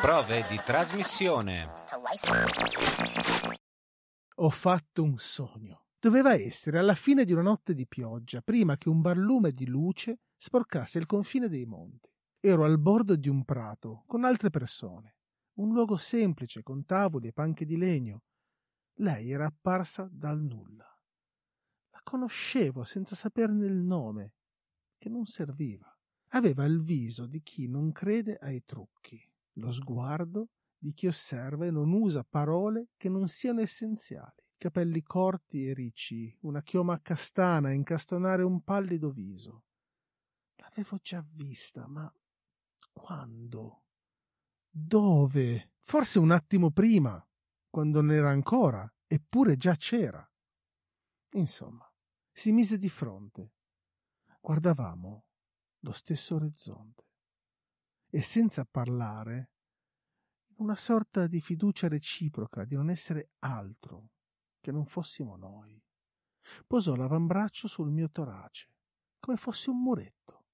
Prove di trasmissione. Ho fatto un sogno. Doveva essere alla fine di una notte di pioggia, prima che un barlume di luce sporcasse il confine dei monti. Ero al bordo di un prato, con altre persone. Un luogo semplice, con tavoli e panche di legno. Lei era apparsa dal nulla. La conoscevo senza saperne il nome, che non serviva. Aveva il viso di chi non crede ai trucchi lo sguardo di chi osserva e non usa parole che non siano essenziali. Capelli corti e ricci, una chioma castana a incastonare un pallido viso. L'avevo già vista, ma quando? Dove? Forse un attimo prima, quando non era ancora, eppure già c'era. Insomma, si mise di fronte. Guardavamo lo stesso orizzonte e senza parlare, una sorta di fiducia reciproca di non essere altro che non fossimo noi. Posò l'avambraccio sul mio torace, come fosse un muretto.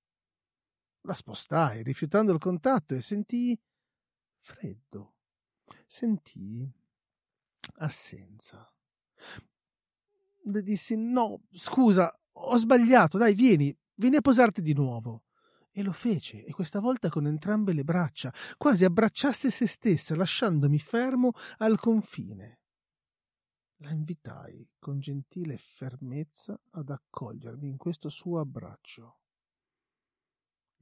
La spostai, rifiutando il contatto, e sentii freddo. Sentii assenza. Le dissi: No, scusa, ho sbagliato, dai, vieni, vieni a posarti di nuovo. E lo fece, e questa volta con entrambe le braccia, quasi abbracciasse se stessa, lasciandomi fermo al confine. La invitai con gentile fermezza ad accogliermi in questo suo abbraccio.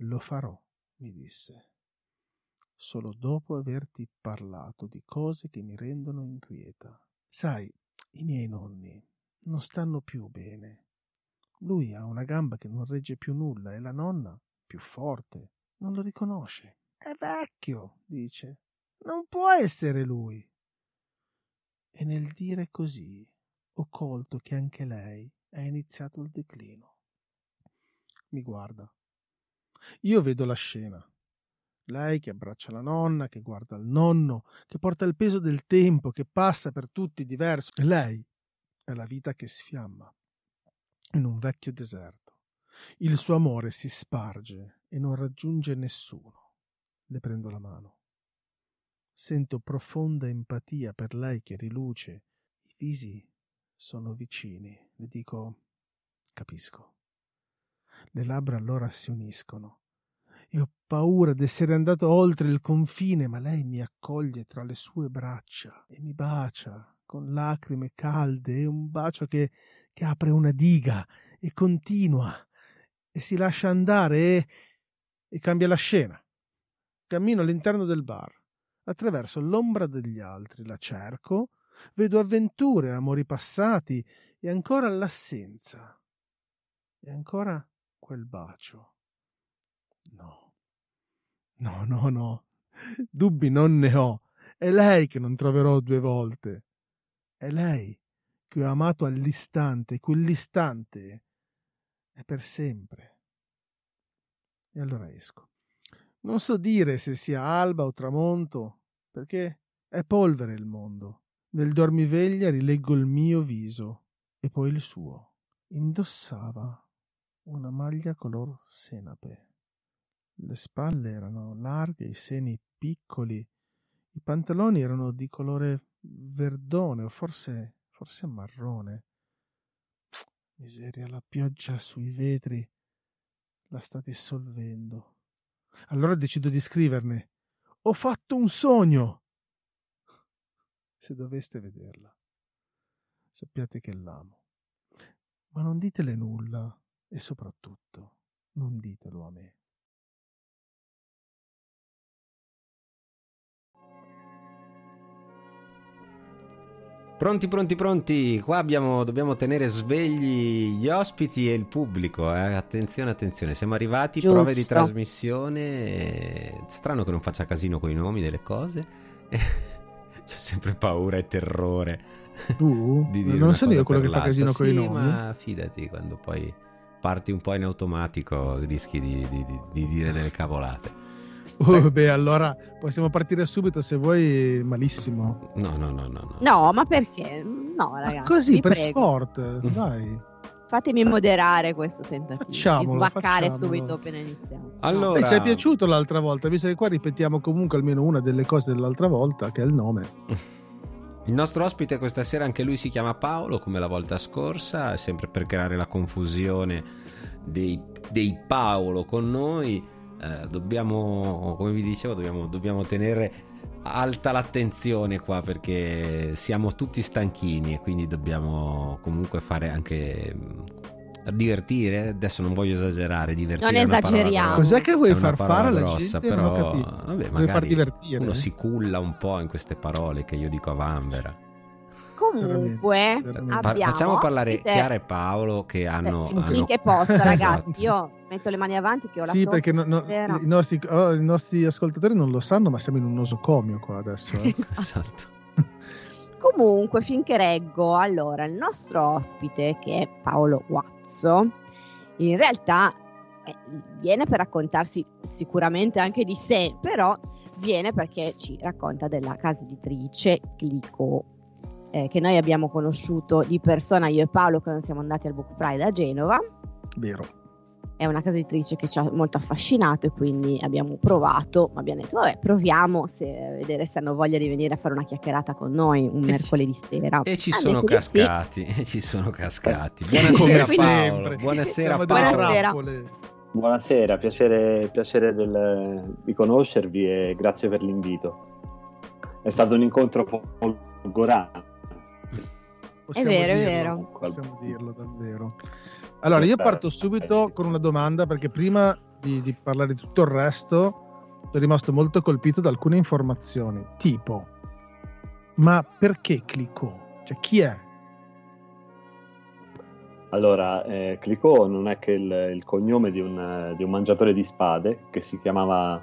Lo farò, mi disse, solo dopo averti parlato di cose che mi rendono inquieta. Sai, i miei nonni non stanno più bene. Lui ha una gamba che non regge più nulla e la nonna più forte. Non lo riconosce. È vecchio, dice. Non può essere lui. E nel dire così ho colto che anche lei ha iniziato il declino. Mi guarda. Io vedo la scena. Lei che abbraccia la nonna, che guarda il nonno, che porta il peso del tempo, che passa per tutti diverso. Lei è la vita che sfiamma in un vecchio deserto. Il suo amore si sparge e non raggiunge nessuno. Le prendo la mano. Sento profonda empatia per lei che riluce. I visi sono vicini. Le dico capisco. Le labbra allora si uniscono. E ho paura d'essere andato oltre il confine, ma lei mi accoglie tra le sue braccia e mi bacia con lacrime calde e un bacio che, che apre una diga e continua e si lascia andare e, e cambia la scena. Cammino all'interno del bar, attraverso l'ombra degli altri, la cerco, vedo avventure, amori passati e ancora l'assenza. E ancora quel bacio. No, no, no, no, dubbi non ne ho. È lei che non troverò due volte. È lei che ho amato all'istante, quell'istante è per sempre. E allora esco. Non so dire se sia alba o tramonto, perché è polvere il mondo. Nel dormiveglia rileggo il mio viso e poi il suo. Indossava una maglia color senape. Le spalle erano larghe, i seni piccoli, i pantaloni erano di colore verdone o forse, forse marrone. Miseria, la pioggia sui vetri la sta dissolvendo. Allora decido di scriverne. Ho fatto un sogno. Se doveste vederla, sappiate che l'amo. Ma non ditele nulla e soprattutto non ditelo a me. Pronti, pronti, pronti. Qua abbiamo, dobbiamo tenere svegli gli ospiti e il pubblico. Eh. Attenzione, attenzione. Siamo arrivati, Giusto. prove di trasmissione. Strano che non faccia casino con i nomi delle cose. C'è sempre paura e terrore. Tu? di dire non cosa io quello che fa casino con i nomi. Ma fidati, quando poi parti un po' in automatico rischi di, di- di- di dire delle cavolate. Oh, beh, allora possiamo partire subito se vuoi, malissimo. No, no, no, no. no. No, ma perché? No, Ma ragazzi. così vi per prego. sport, dai. Fatemi moderare questo tentativo Facciamolo, di svaccare facciamolo. subito appena iniziamo. Allora, Beh, ci è piaciuto l'altra volta, visto che qua ripetiamo comunque almeno una delle cose dell'altra volta, che è il nome. il nostro ospite questa sera anche lui si chiama Paolo, come la volta scorsa, sempre per creare la confusione dei, dei Paolo con noi. Eh, dobbiamo, come vi dicevo, dobbiamo, dobbiamo tenere alta l'attenzione qua perché siamo tutti stanchini e quindi dobbiamo comunque fare anche mh, divertire. Adesso non voglio esagerare, divertire. Non parola esageriamo. grossa. Cos'è che vuoi far fare alla grossa, gente? Non ho però, capito. vabbè, Vuoi magari far divertire? Uno si culla un po' in queste parole che io dico a Vanvera. Comunque, veramente. Pa- abbiamo facciamo parlare ospite- Chiara e Paolo che hanno... Fin- hanno- finché posso, Esatto. ragazzi. Io metto le mani avanti che ho la Sì, tosse perché no- no- i, nostri, oh, i nostri ascoltatori non lo sanno, ma siamo in un nosocomio qua adesso. eh. Esatto. Comunque, finché reggo, allora il nostro ospite, che è Paolo Guazzo, in realtà eh, viene per raccontarsi sicuramente anche di sé, però viene perché ci racconta della casa editrice Clico, eh, che noi abbiamo conosciuto di persona io e Paolo quando siamo andati al Book Pride a Genova. Vero. È una casa editrice che ci ha molto affascinato e quindi abbiamo provato, ma abbiamo detto vabbè proviamo se, a vedere se hanno voglia di venire a fare una chiacchierata con noi un E ci- mercoledì sera. E ci Ha sono di sì. cascati, e ci sono cascati. Come Buonasera Paolo, sempre. buonasera Paolo. Buonasera. Buonasera, piacere, piacere del- di conoscervi e grazie per l'invito. È stato un incontro folgorante. Possiamo vero, è dirlo, vero. Possiamo dirlo davvero. Allora, io parto subito con una domanda perché prima di, di parlare di tutto il resto sono rimasto molto colpito da alcune informazioni. Tipo, ma perché Clicò? Cioè, chi è? Allora, eh, Clicquot non è che il, il cognome di un, di un mangiatore di spade che si chiamava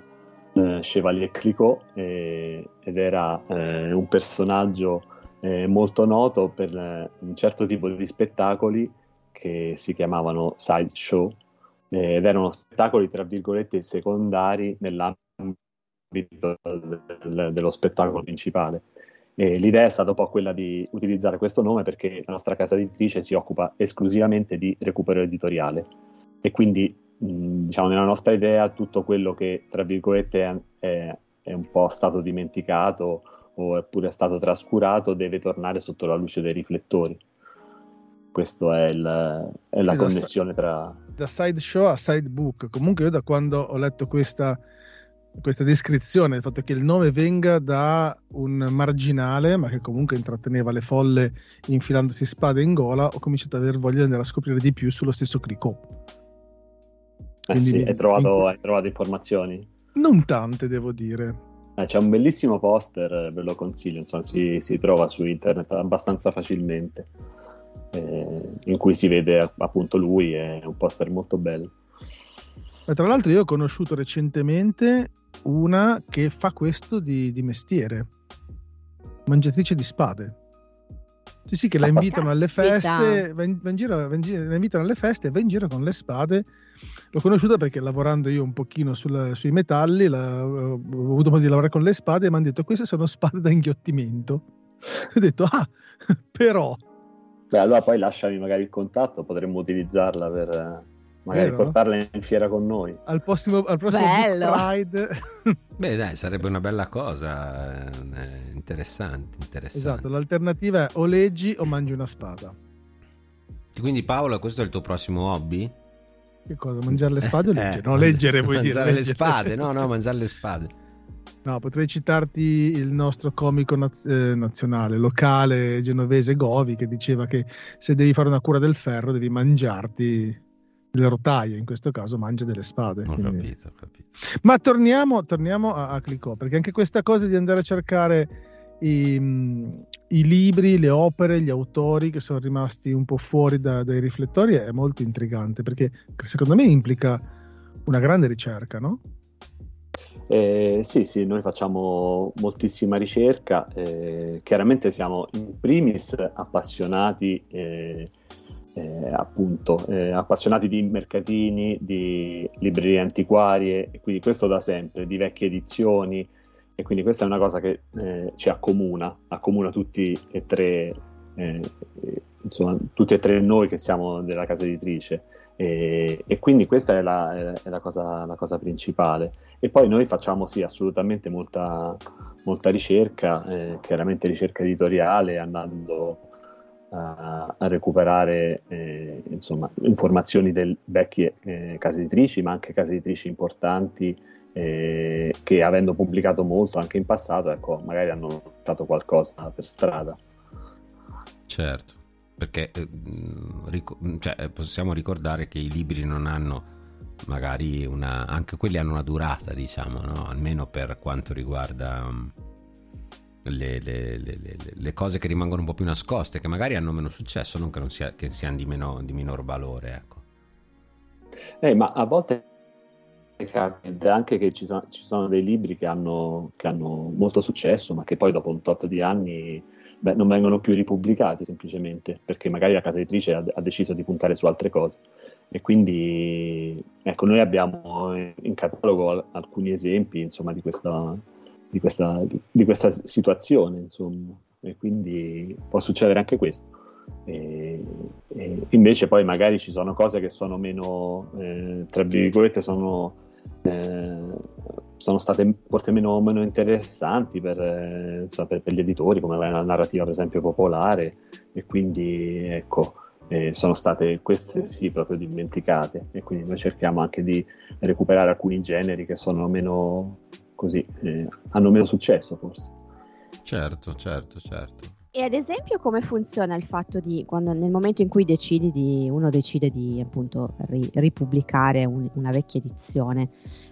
eh, Chevalier Clicquot eh, ed era eh, un personaggio eh, molto noto per eh, un certo tipo di spettacoli che si chiamavano sideshow eh, ed erano spettacoli tra virgolette secondari nell'ambito del- dello spettacolo principale. E l'idea è stata un po' quella di utilizzare questo nome perché la nostra casa editrice si occupa esclusivamente di recupero editoriale e quindi mh, diciamo nella nostra idea tutto quello che tra virgolette è, è- un po' stato dimenticato o eppure è stato trascurato deve tornare sotto la luce dei riflettori. Questa è, il- è la da- connessione tra... Da sideshow a sidebook. Comunque, io da quando ho letto questa, questa descrizione, il fatto che il nome venga da un marginale, ma che comunque intratteneva le folle infilandosi spade in gola, ho cominciato ad aver voglia di andare a scoprire di più sullo stesso Clicò. Eh sì, hai, trovato, hai trovato informazioni? Non tante, devo dire. Eh, c'è un bellissimo poster, eh, ve lo consiglio, insomma, si, si trova su internet abbastanza facilmente, eh, in cui si vede appunto lui, è un poster molto bello. Ma tra l'altro, io ho conosciuto recentemente una che fa questo di, di mestiere, mangiatrice di spade. Sì, sì, che la invitano alle feste, va in, va in giro, va in giro- la invitano alle feste e va in giro con le spade. L'ho conosciuta perché lavorando io un pochino sul- sui metalli, la- ho avuto modo di lavorare con le spade e mi hanno detto queste sono spade da inghiottimento. ho detto, ah, però, Beh, allora poi lasciami magari il contatto, potremmo utilizzarla per eh, magari Vero? portarla in fiera con noi. al prossimo, al prossimo Pride... Beh, dai, sarebbe una bella cosa. eh, interessante, interessante. esatto, l'alternativa è o leggi o mangi una spada. Quindi, Paolo, questo è il tuo prossimo hobby? Che cosa? Mangiare le spade o Eh, leggere? no, leggere vuoi dire. Mangiare le spade, no, no, mangiare le spade. No, potrei citarti il nostro comico naz- eh, nazionale, locale genovese Govi, che diceva che se devi fare una cura del ferro devi mangiarti delle rotaie, in questo caso mangia delle spade. Ho quindi- capito, ho capito. Ma torniamo, torniamo a, a Clicò, perché anche questa cosa di andare a cercare i, mh, i libri, le opere, gli autori che sono rimasti un po' fuori da- dai riflettori è molto intrigante, perché secondo me implica una grande ricerca, no? Eh, sì, sì, noi facciamo moltissima ricerca, eh, chiaramente siamo in primis appassionati, eh, eh, appunto, eh, appassionati di mercatini, di librerie antiquarie, quindi questo da sempre, di vecchie edizioni, e quindi questa è una cosa che eh, ci accomuna, accomuna tutti e tre insomma, tutti e tre noi che siamo della casa editrice. E, e quindi questa è, la, è la, cosa, la, cosa, principale. E poi noi facciamo sì, assolutamente molta, molta ricerca, eh, chiaramente ricerca editoriale, andando a, a recuperare eh, insomma, informazioni di vecchie eh, case editrici, ma anche case editrici importanti eh, che avendo pubblicato molto anche in passato, ecco, magari hanno portato qualcosa per strada. Certo, perché eh, ric- cioè, possiamo ricordare che i libri non hanno magari una... anche quelli hanno una durata, diciamo, no? almeno per quanto riguarda... Um, le, le, le, le, cose che rimangono un po' più nascoste, che magari hanno meno successo, non che, non sia, che siano di, meno, di minor valore. Ecco. Eh, ma a volte capita anche che ci sono, ci sono dei libri che hanno, che hanno, molto successo, ma che poi dopo un tot di anni beh, non vengono più ripubblicati semplicemente perché magari la casa editrice ha, ha, deciso di puntare su altre cose. E quindi ecco, noi abbiamo in catalogo alcuni esempi insomma, di questa di questa, di, questa situazione, insomma, e quindi può succedere anche questo. E, e invece poi magari ci sono cose che sono meno, eh, tra virgolette, sono, eh, sono state forse meno, meno interessanti per, eh, insomma, per, per, gli editori, come la narrativa per esempio popolare, e quindi ecco, eh, sono state queste sì proprio dimenticate e quindi noi cerchiamo anche di recuperare alcuni generi che sono meno così eh, hanno meno successo forse. Certo, certo, certo. E ad esempio come funziona il fatto di quando nel momento in cui decidi di, uno decide di appunto ri, ripubblicare un, una vecchia edizione,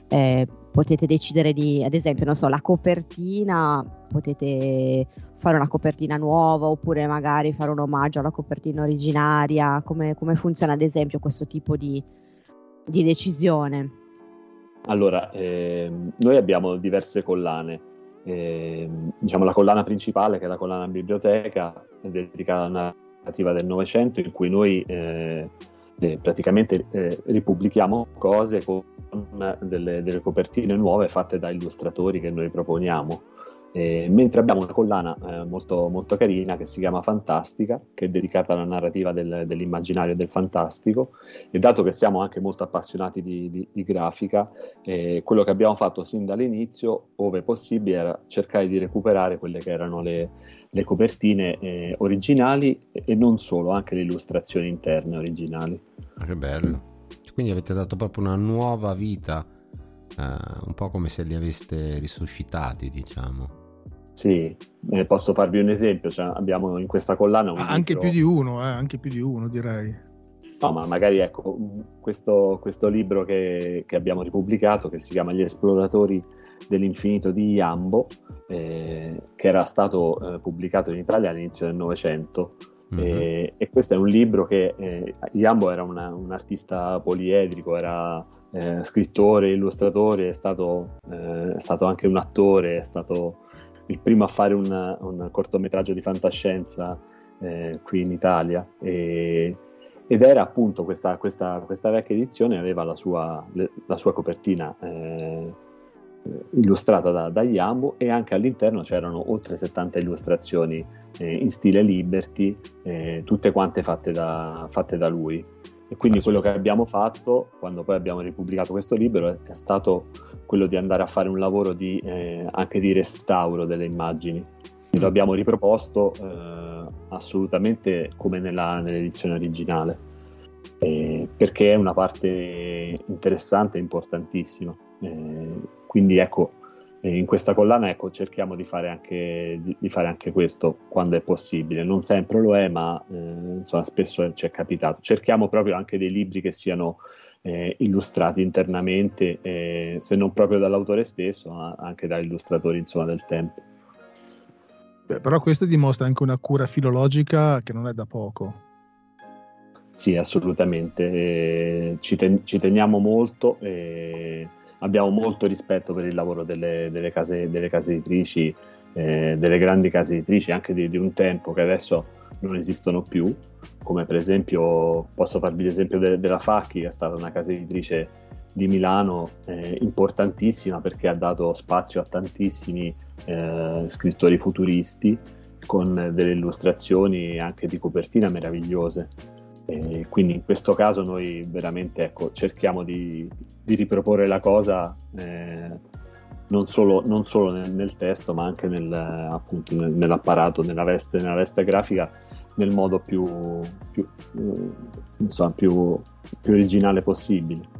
eh, potete decidere di, ad esempio, non so, la copertina, potete fare una copertina nuova oppure magari fare un omaggio alla copertina originaria, come, come funziona ad esempio questo tipo di, di decisione? Allora, ehm, noi abbiamo diverse collane. Eh, diciamo la collana principale, che è la collana biblioteca, dedicata alla narrativa del Novecento, in cui noi eh, eh, praticamente eh, ripubblichiamo cose con delle, delle, copertine nuove fatte da illustratori che noi proponiamo. Eh, mentre abbiamo una collana eh, molto, molto, carina che si chiama Fantastica, che è dedicata alla narrativa del, dell'immaginario del fantastico, e dato che siamo anche molto appassionati di, di, di grafica, eh, quello che abbiamo fatto sin dall'inizio, ove possibile, era cercare di recuperare quelle che erano le, le copertine eh, originali e non solo, anche le illustrazioni interne originali. Ah, che bello! Quindi avete dato proprio una nuova vita. Uh, un po' come se li aveste risuscitati, diciamo. Sì, eh, posso farvi un esempio, cioè, abbiamo in questa collana un ah, anche più di uno, eh, anche più di uno direi. No, ma magari ecco, questo, questo libro che, che, abbiamo ripubblicato, che si chiama Gli esploratori dell'infinito di Iambo, eh, che era stato eh, pubblicato in Italia all'inizio del Novecento. Mm-hmm. E, e, questo è un libro che eh, Iambo era una, un artista poliedrico, era eh, scrittore, illustratore, è stato, eh, è stato anche un attore, è stato il primo a fare un, un cortometraggio di fantascienza eh, qui in Italia. E, ed era appunto questa, questa, questa, vecchia edizione aveva la sua, le, la sua copertina eh, illustrata da, da Iambo e anche all'interno c'erano oltre 70 illustrazioni eh, in stile Liberty eh, tutte quante fatte da, fatte da lui e quindi quello che abbiamo fatto quando poi abbiamo ripubblicato questo libro è, è stato quello di andare a fare un lavoro di, eh, anche di restauro delle immagini. Lo mm. abbiamo riproposto eh, assolutamente come nella, nell'edizione originale, eh, perché è una parte interessante e importantissima. Eh, quindi ecco, in questa collana ecco, cerchiamo di fare, anche, di, di fare, anche, questo quando è possibile. Non sempre lo è, ma eh, insomma, spesso ci è capitato. Cerchiamo proprio anche dei libri che siano eh, illustrati internamente, eh, se non proprio dall'autore stesso, ma anche da illustratori insomma, del tempo. Beh, però questo dimostra anche una cura filologica che non è da poco. Sì, assolutamente. Ci, ten- ci, teniamo molto. E abbiamo molto rispetto per il lavoro delle, delle, case, delle case, editrici, eh, delle grandi case editrici, anche di, di, un tempo che adesso non esistono più, come per esempio posso farvi l'esempio de, della Facchi, che è stata una casa editrice di Milano eh, importantissima perché ha dato spazio a tantissimi eh, scrittori futuristi con delle illustrazioni anche di copertina meravigliose. E quindi in questo caso noi veramente ecco, cerchiamo di, di, riproporre la cosa eh, non solo, non solo nel, nel, testo ma anche nel, appunto, nel, nell'apparato, nella veste, nella veste grafica nel modo più, più, eh, insomma, più, più originale possibile.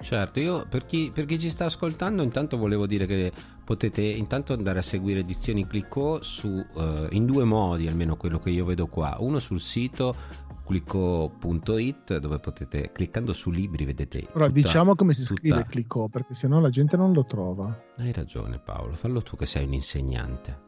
Certo, io per chi, per chi, ci sta ascoltando intanto volevo dire che potete intanto andare a seguire Edizioni Clicco su, uh, in due modi, almeno quello che io vedo qua. Uno sul sito clicco.it dove potete, cliccando su libri, vedete... Tutta, diciamo come si tutta... scrive Clicco perché sennò la gente non lo trova. Hai ragione Paolo, fallo tu che sei un insegnante.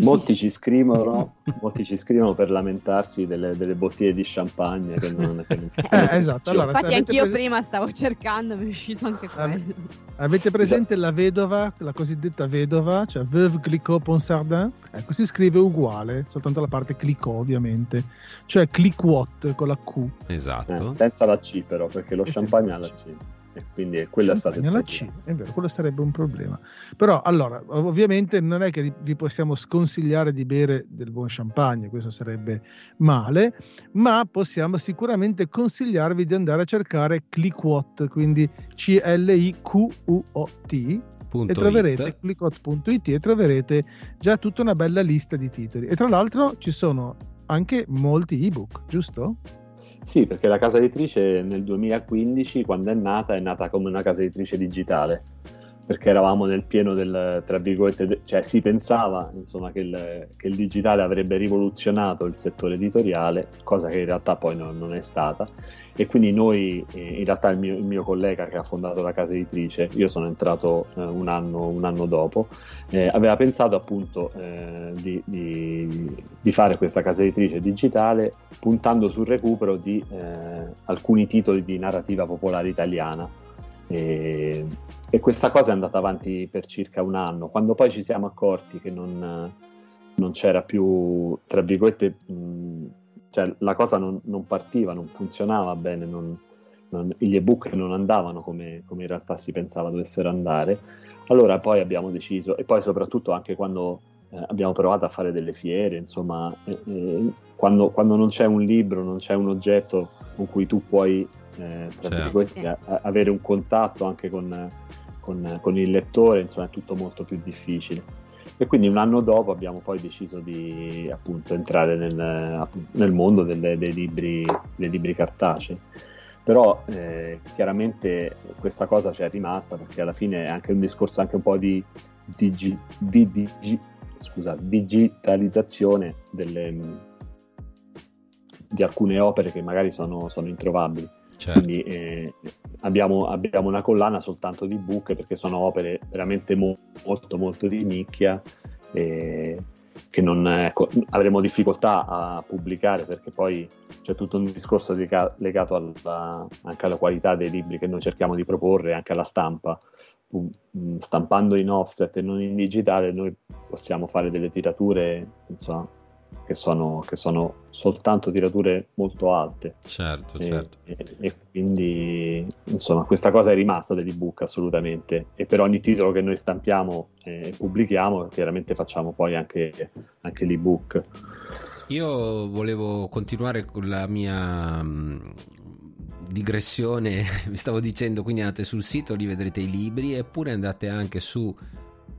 Molti ci scrivono, molti ci scrivono per lamentarsi delle, delle bottiglie di champagne che non, che non eh, esatto. allora, Infatti anch'io prese... prima stavo cercando, mi è uscito anche quello. Avete presente la vedova, la cosiddetta vedova, cioè Veuve Clicquot Ponsardin? Ecco, si scrive uguale, soltanto la parte Clicquot ovviamente, cioè Clicquot con la Q. Esatto. Eh, senza la C però, perché lo e champagne ha la C. E quindi quello è stato il la C, è vero, quello sarebbe un problema. Però allora, ovviamente non è che vi possiamo sconsigliare di bere del buon champagne, questo sarebbe male, ma possiamo sicuramente consigliarvi di andare a cercare Clicquot, quindi C L I Q U O T e troverete clicquot.it e troverete già tutta una bella lista di titoli. E tra l'altro ci sono anche molti ebook, giusto? Sì, perché la casa editrice nel 2015, quando è nata, è nata come una casa editrice digitale, perché eravamo nel pieno del, tra virgolette, cioè si pensava insomma, che, il, che il digitale avrebbe rivoluzionato il settore editoriale, cosa che in realtà poi non, non è stata e quindi noi, eh, in realtà il mio, il mio, collega che ha fondato la casa editrice, io sono entrato eh, un, anno, un, anno, dopo, eh, aveva pensato appunto eh, di, di, di, fare questa casa editrice digitale puntando sul recupero di eh, alcuni titoli di narrativa popolare italiana. E, e, questa cosa è andata avanti per circa un anno. Quando poi ci siamo accorti che non, non c'era più, tra virgolette, mh, cioè la cosa non, non partiva, non funzionava bene, non, gli ebook non andavano come, come, in realtà si pensava dovessero andare. Allora poi abbiamo deciso, e poi soprattutto anche quando eh, abbiamo provato a fare delle fiere, insomma, eh, eh, quando, quando, non c'è un libro, non c'è un oggetto con cui tu puoi eh, certo. a, avere un contatto anche con, con, con il lettore, insomma è tutto molto più difficile. E quindi un anno dopo abbiamo poi deciso di appunto entrare nel, nel mondo delle, dei, libri, dei libri cartacei. Però eh, chiaramente questa cosa ci è rimasta perché alla fine è anche un discorso anche un po' di, digi, di, di scusa, digitalizzazione delle, di alcune opere che magari sono, sono introvabili Certo. Quindi eh, abbiamo, abbiamo, una collana soltanto di book perché sono opere veramente mo- molto molto di nicchia eh, che non, ecco, avremo difficoltà a pubblicare perché poi c'è tutto un discorso legato, alla, anche alla qualità dei libri che noi cerchiamo di proporre, anche alla stampa. Stampando in offset e non in digitale noi possiamo fare delle tirature insomma, che sono, che sono soltanto tirature molto alte. Certo, e, certo. E, e, quindi, insomma, questa cosa è rimasta dell'ebook assolutamente. E per ogni titolo che noi stampiamo e pubblichiamo, chiaramente facciamo poi anche, anche l'ebook. Io volevo continuare con la mia mm, digressione, vi stavo dicendo, quindi andate sul sito, lì vedrete i libri, eppure andate anche su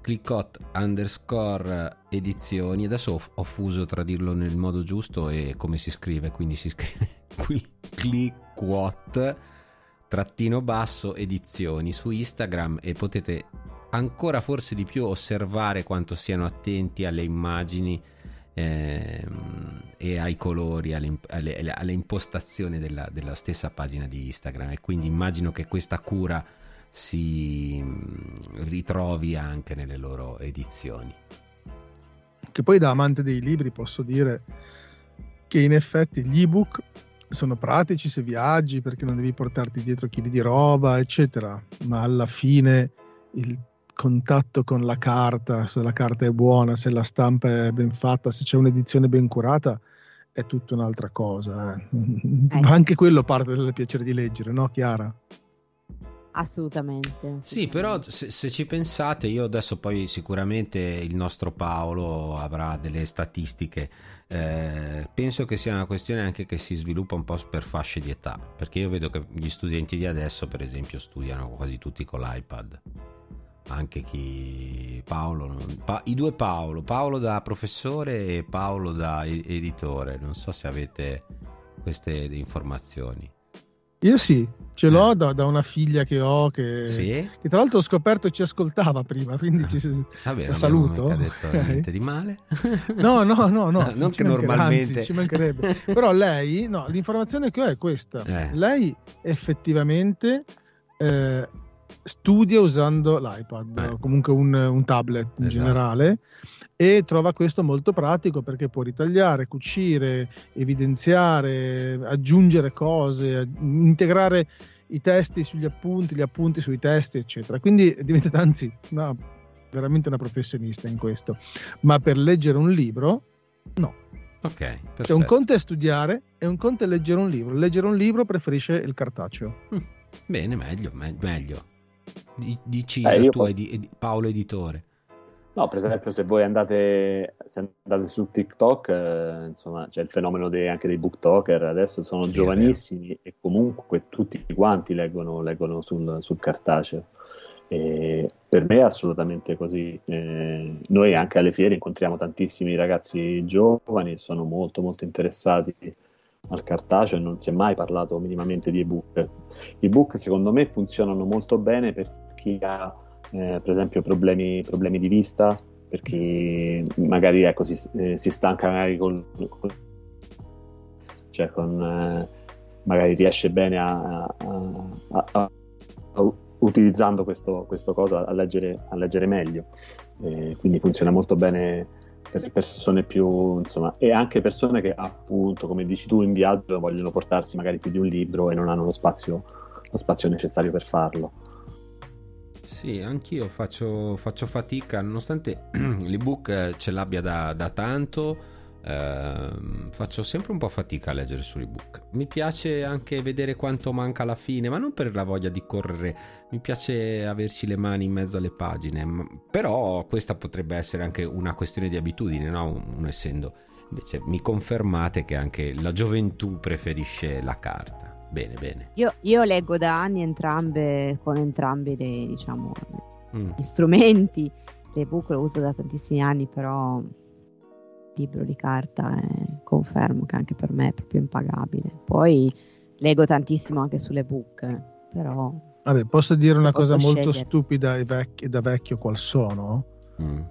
Cliccot underscore edizioni. Adesso ho, fuso tra dirlo nel modo giusto e come si scrive, quindi si scrive Cliccot trattino basso edizioni su Instagram e potete ancora forse di più osservare quanto siano attenti alle immagini ehm, e ai colori, alle, alle, alle impostazioni della, della stessa pagina di Instagram e quindi immagino che questa cura si mm, ritrovi anche nelle loro edizioni. Che poi da amante dei libri posso dire che in effetti gli ebook sono pratici se viaggi perché non devi portarti dietro chili di roba, eccetera, ma alla fine il contatto con la carta, se la carta è buona, se la stampa è ben fatta, se c'è un'edizione ben curata, è tutta un'altra cosa. Eh. Eh. Anche quello parte del piacere di leggere, no Chiara? Assolutamente, assolutamente. Sì, però se, se, ci pensate, io adesso poi sicuramente il nostro Paolo avrà delle statistiche. Eh, penso che sia una questione anche che si sviluppa un po' per fasce di età, perché io vedo che gli studenti di adesso, per esempio, studiano quasi tutti con l'iPad. Anche chi Paolo, pa, i due Paolo, Paolo da professore e Paolo da editore. Non so se avete queste informazioni. Io sì, ce l'ho eh. da, da, una figlia che ho che, sì? che, tra l'altro ho scoperto ci ascoltava prima, quindi ci, Vabbè, la saluto. Non ha detto okay. niente di male. No, no, no, no. non che normalmente... Anzi, ci mancherebbe. Però lei, no, l'informazione che ho è questa. Eh. Lei effettivamente eh, studia usando l'iPad, eh. o comunque un, un tablet in esatto. generale e trova questo molto pratico perché può ritagliare, cucire, evidenziare, aggiungere cose, integrare i testi sugli appunti, gli appunti sui testi, eccetera. Quindi diventa anzi una, veramente una professionista in questo. Ma per leggere un libro, no. Ok. Perfetto. Cioè un conto è studiare e un conto è leggere un libro. Leggere un libro preferisce il cartaceo. Mm. Bene, meglio, meglio. Dici eh, tu, ed- Paolo Editore. No, per esempio, se voi andate, se andate su TikTok, eh, insomma, c'è il fenomeno dei, anche dei booktoker, adesso sono sì, giovanissimi e comunque tutti quanti leggono, leggono sul, sul, cartaceo. E per me è assolutamente così. Eh, noi anche alle fiere incontriamo tantissimi ragazzi giovani sono molto molto interessati al cartaceo e non si è mai parlato minimamente di ebook. I book secondo me funzionano molto bene per chi ha eh, per esempio problemi, problemi, di vista, perché magari ecco, si, eh, si stanca magari con, con, cioè con eh, magari riesce bene a, a, a, a utilizzando questo, questo cosa a leggere, a leggere meglio. quindi funziona molto bene per persone più, insomma, e anche persone che appunto, come dici tu, in viaggio vogliono portarsi magari più di un libro e non hanno lo spazio, lo spazio necessario per farlo. Sì, anch'io faccio, faccio fatica, nonostante l'ebook ce l'abbia da, da tanto, eh, faccio sempre un po' fatica a leggere sull'ebook. Mi piace anche vedere quanto manca alla fine, ma non per la voglia di correre, mi piace averci le mani in mezzo alle pagine, però questa potrebbe essere anche una questione di abitudine, no? Un, essendo... Invece mi confermate che anche la gioventù preferisce la carta. Bene, bene. Io, io, leggo da anni entrambe, con entrambi le, diciamo, mm. gli strumenti. L'ebook lo uso da tantissimi anni, però libro di carta eh, confermo che anche per me è proprio impagabile. Poi leggo tantissimo anche sull'ebook, però... Vabbè, posso dire una cosa molto scegliere. stupida e, vec- da vecchio qual sono? Mm.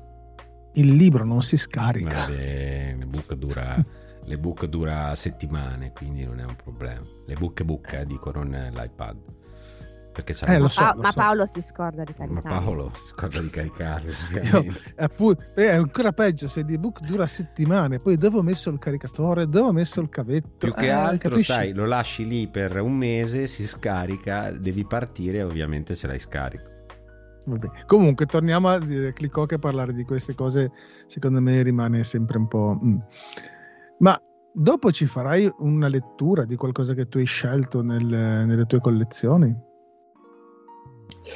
Il libro non si scarica. Vabbè, l'ebook dura l'ebook dura settimane, quindi non è un problema. L'ebook è book, eh, dico, non l'iPad. Perché c'è eh, lo so, pa- lo ma so. Paolo si scorda di caricarlo. Ma Paolo si scorda di caricarlo, ovviamente. Io, è ancora peggio se l'ebook dura settimane, poi dove ho messo il caricatore, dove ho messo il cavetto. Più che eh, altro, capisci? sai, lo lasci lì per un mese, si scarica, devi partire e ovviamente ce l'hai scarico. Vabbè. Comunque, torniamo a dire Cliccò che parlare di queste cose, secondo me rimane sempre un po'... Mm. Ma dopo ci farai una lettura di qualcosa che tu hai scelto nel, nelle tue collezioni?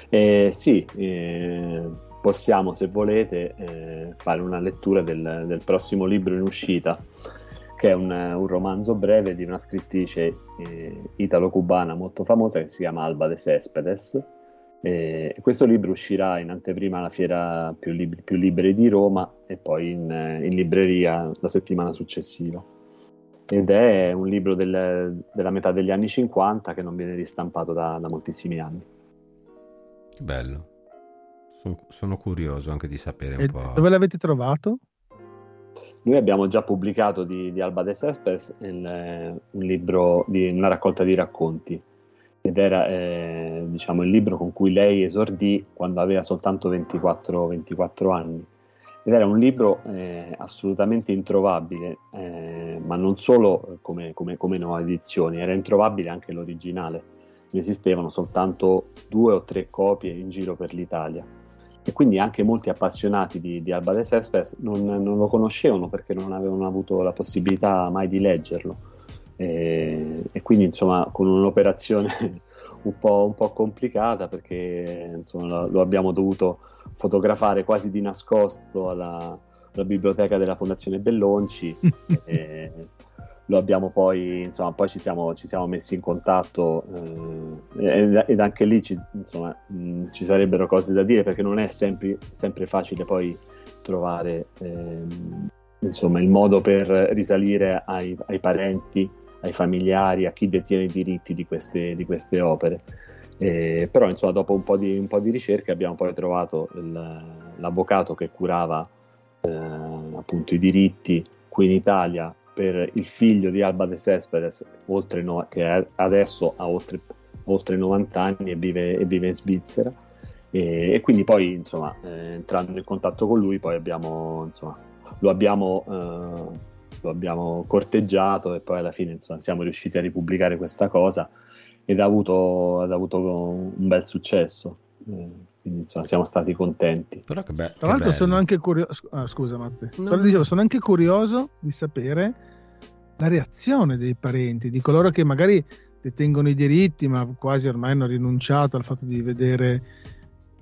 Eh, sì, eh, possiamo, se volete, eh, fare una lettura del, del, prossimo libro in uscita, che è un, un romanzo breve di una scrittrice eh, italo-cubana molto famosa che si chiama Alba de Cespedes. E questo libro uscirà in anteprima alla fiera più, lib- più liberi di Roma e poi in, in, libreria la settimana successiva. Ed è un libro del, della metà degli anni 50 che non viene ristampato da, da moltissimi anni. Che bello. Sono, sono curioso anche di sapere un e po'. Dove l'avete trovato? Noi abbiamo già pubblicato di, di Alba de Cespedes un libro, di, una raccolta di racconti ed era eh, diciamo, il libro con cui lei esordì quando aveva soltanto 24, 24 anni. Ed era un libro eh, assolutamente introvabile, eh, ma non solo come, come, come nuova edizione, era introvabile anche l'originale. Ne esistevano soltanto due o tre copie in giro per l'Italia. E quindi anche molti appassionati di, di Alba de Cespedes non, non lo conoscevano perché non avevano avuto la possibilità mai di leggerlo e, e quindi insomma con un'operazione un po', un po complicata perché insomma, lo, abbiamo dovuto fotografare quasi di nascosto alla, alla biblioteca della Fondazione Bellonci. e, lo abbiamo poi, insomma, poi ci siamo, ci siamo messi in contatto eh, ed, anche lì ci, insomma, mh, ci, sarebbero cose da dire perché non è sempre, sempre facile poi trovare eh, insomma, il modo per risalire ai, ai, parenti, ai familiari, a chi detiene i diritti di queste, di queste opere. Eh, però insomma, dopo un po, di, un po' di ricerche abbiamo poi trovato il, l'avvocato che curava eh, appunto i diritti qui in Italia per il figlio di Alba de Cespedes, no, che adesso ha oltre, oltre 90 anni e vive, e vive in Svizzera. E, e, quindi poi, insomma, eh, entrando in contatto con lui, poi abbiamo, insomma, lo abbiamo, eh, lo abbiamo corteggiato e poi alla fine insomma, siamo riusciti a ripubblicare questa cosa ed ha avuto, ha avuto un bel successo. Eh, quindi insomma, siamo stati contenti. Però che be- Tra l'altro, sono anche curioso. Ah, scusa, Matte. No. Però dicevo, sono anche curioso di sapere la reazione dei parenti, di coloro che magari detengono i diritti, ma quasi ormai hanno rinunciato al fatto di vedere,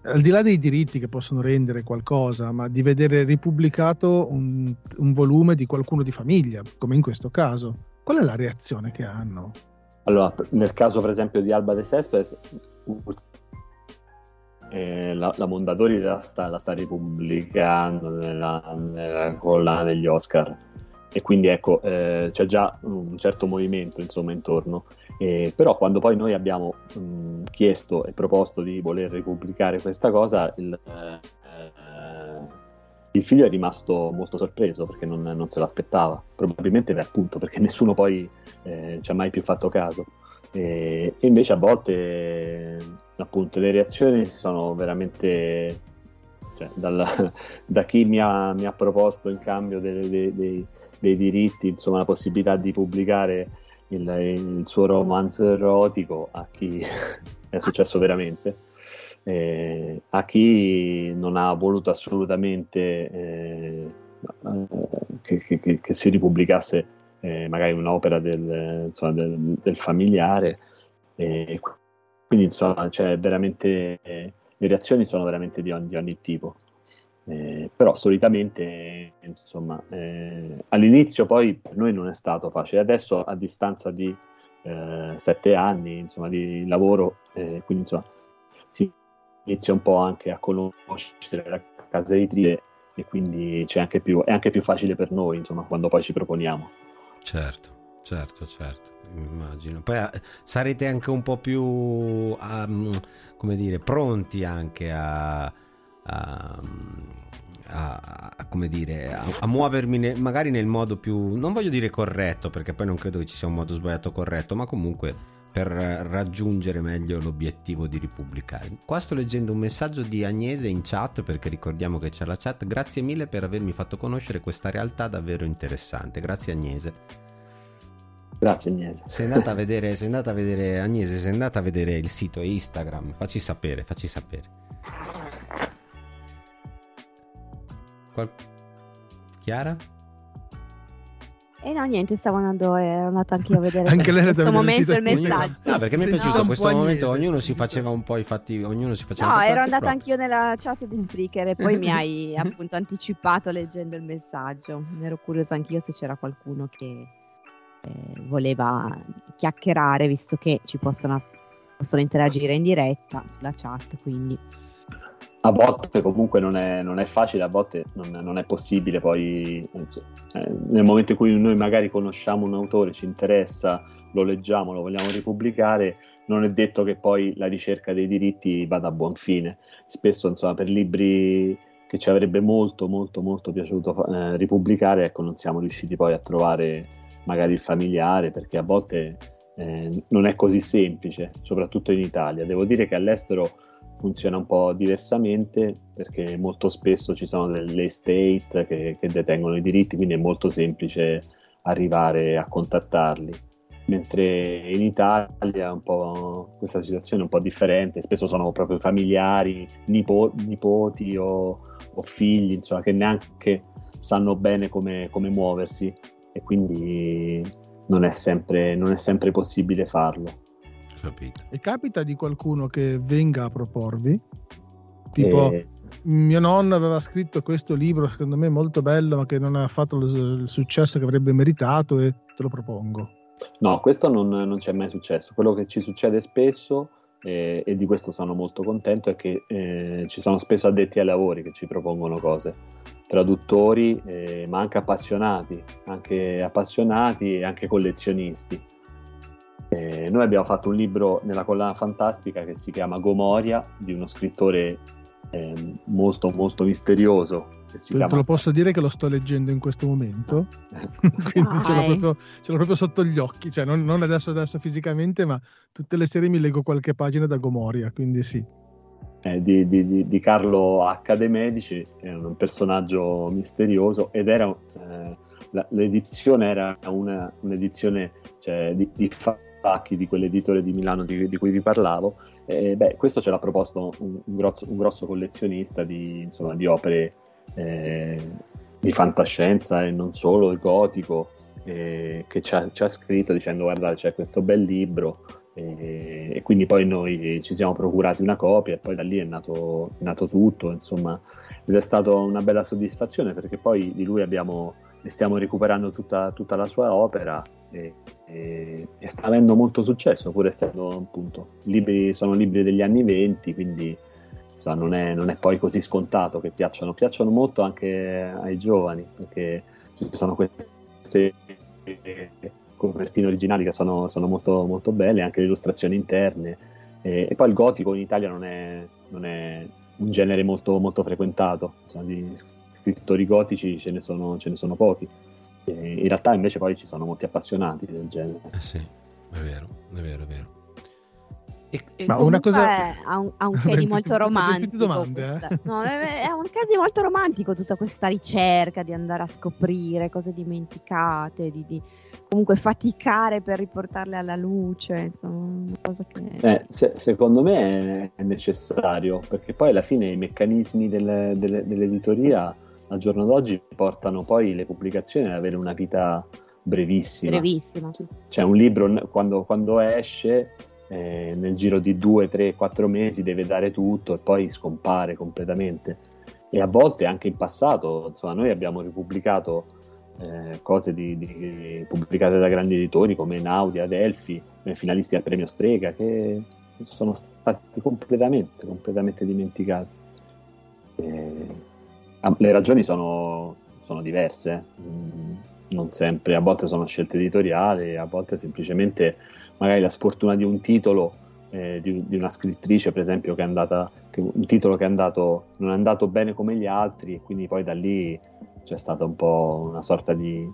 al di là dei diritti che possono rendere qualcosa, ma di vedere ripubblicato un, un volume di qualcuno di famiglia, come in questo caso. Qual è la reazione che hanno? Allora, nel caso per esempio di Alba de Cespedes, eh, la, la, Mondadori la sta, la sta ripubblicando nella, nella, collana degli Oscar. E quindi ecco eh, c'è già un certo movimento insomma intorno. Eh, però quando poi noi abbiamo mh, chiesto e proposto di voler ripubblicare questa cosa il, eh, il figlio è rimasto molto sorpreso perché non, non se l'aspettava. Probabilmente per appunto perché nessuno poi eh, ci ha mai più fatto caso. E invece a volte appunto le reazioni sono veramente cioè, dalla, da chi mi ha, mi ha, proposto in cambio dei, dei, dei, dei, diritti insomma la possibilità di pubblicare il, il suo romanzo erotico a chi è successo veramente eh, a chi non ha voluto assolutamente eh, che, che, che, si ripubblicasse eh, magari un'opera del, insomma, del, del familiare e quindi insomma cioè, veramente, eh, le reazioni sono veramente di ogni, di ogni tipo. Eh, però solitamente insomma eh, all'inizio poi per noi non è stato facile. Adesso a distanza di eh, sette anni insomma di lavoro eh, quindi insomma si inizia un po' anche a conoscere la casa editrice e quindi anche più, è anche più facile per noi insomma quando poi ci proponiamo. Certo certo certo immagino. Poi eh, sarete anche un po' più, um, come dire, pronti anche a, a, a, a come dire, a, muovermi ne, magari nel modo più, non voglio dire corretto, perché poi non credo che ci sia un modo sbagliato corretto, ma comunque per raggiungere meglio l'obiettivo di ripubblicare. Qua sto leggendo un messaggio di Agnese in chat perché ricordiamo che c'è la chat. Grazie mille per avermi fatto conoscere questa realtà davvero interessante. Grazie Agnese. Grazie Agnese. Sei andata a vedere, sei andata a vedere Agnese, sei andata a vedere il sito Instagram, facci sapere, facci sapere. Qual... Chiara? E eh no, niente, stavo andando, ero andata anche io a vedere anche lei in questo momento il messaggio. No, perché mi è piaciuto no, questo momento, ognuno si faceva un po' i fatti, ognuno si faceva No, ero andata anch'io nella chat di Spreaker e poi mi hai appunto anticipato leggendo il messaggio. Ero curiosa anch'io se c'era qualcuno che eh, voleva chiacchierare visto che ci possono, possono, interagire in diretta sulla chat quindi. A volte comunque non è, non è facile a volte non, non è possibile poi insomma, eh, nel momento in cui noi magari conosciamo un autore ci interessa lo leggiamo lo vogliamo ripubblicare non è detto che poi la ricerca dei diritti vada a buon fine. Spesso insomma per libri che ci avrebbe molto molto molto piaciuto eh, ripubblicare ecco non siamo riusciti poi a trovare magari il familiare, perché a volte eh, non è così semplice, soprattutto in Italia. Devo dire che all'estero funziona un po' diversamente perché molto spesso ci sono delle estate che, che detengono i diritti, quindi è molto semplice arrivare a contattarli. Mentre in Italia questa situazione è un po' differente, spesso sono proprio familiari, nipo, nipoti o, o, figli, insomma, che neanche sanno bene come, come muoversi e quindi non è sempre, non è sempre possibile farlo. Capito. E capita di qualcuno che venga a proporvi? Tipo, e... mio nonno aveva scritto questo libro, secondo me molto bello, ma che non ha fatto il successo che avrebbe meritato e te lo propongo. No, questo non, non c'è mai successo. Quello che ci succede spesso, eh, e di questo sono molto contento, è che eh, ci sono spesso addetti ai lavori che ci propongono cose, traduttori, eh, ma anche appassionati, anche appassionati e anche collezionisti. Eh, noi abbiamo fatto un libro nella collana fantastica che si chiama Gomoria, di uno scrittore eh, molto molto misterioso si Te chiama... lo posso dire che lo sto leggendo in questo momento, quindi ce l'ho, proprio, ce l'ho, proprio, sotto gli occhi, cioè non, non adesso, adesso, fisicamente, ma tutte le serie mi leggo qualche pagina da Gomoria, quindi sì. Eh, di, di, di, Carlo H. De Medici, è un personaggio misterioso ed era, eh, l'edizione era una, un'edizione cioè, di, di Facchi, di quell'editore di Milano di, di cui vi parlavo. Eh, beh, questo ce l'ha proposto un, un, grosso, un grosso, collezionista di, insomma, di opere eh, di fantascienza e non solo, il gotico, eh, che ci ha, ci ha, scritto dicendo guarda c'è questo bel libro eh, e quindi poi noi ci siamo procurati una copia e poi da lì è nato, è nato tutto, insomma, ed è stata una bella soddisfazione perché poi di lui abbiamo, stiamo recuperando tutta, tutta la sua opera e, e, e, sta avendo molto successo pur essendo appunto libri, sono libri degli anni 20 quindi insomma, non, è, non, è, poi così scontato che piacciono, piacciono molto anche ai giovani, perché ci sono queste copertine originali che sono, sono molto, molto, belle, anche le illustrazioni interne. E, e, poi il gotico in Italia non è, non è un genere molto, molto frequentato, insomma, di scrittori gotici ce ne sono, ce ne sono pochi. In realtà invece poi ci sono molti appassionati del genere. Eh sì, è vero, è vero, è vero. E, e Ma una cosa ha un, ha un di molto romantico. Domande, eh? no, è, è un caso di molto romantico tutta questa ricerca di andare a scoprire cose dimenticate, di, di comunque faticare per riportarle alla luce. Insomma, che... eh, se, secondo me è necessario perché poi alla fine i meccanismi del, del, dell'editoria al giorno d'oggi portano poi le pubblicazioni ad avere una vita brevissima. Brevissima. Cioè un libro quando, quando esce eh, nel giro di due, tre, quattro mesi deve dare tutto e poi scompare completamente. E a volte anche in passato, insomma, noi abbiamo ripubblicato eh, cose di, di, pubblicate da grandi editori come Naudi, Adelphi, eh, finalisti al premio Strega, che sono stati completamente, completamente dimenticati. Eh, le ragioni sono, sono diverse, mm, non sempre, a volte sono scelte editoriali, a volte semplicemente magari la sfortuna di un titolo eh, di, di, una scrittrice, per esempio, che è andata, che un titolo che è andato, non è andato bene come gli altri, e quindi poi da lì c'è stata un po' una sorta di,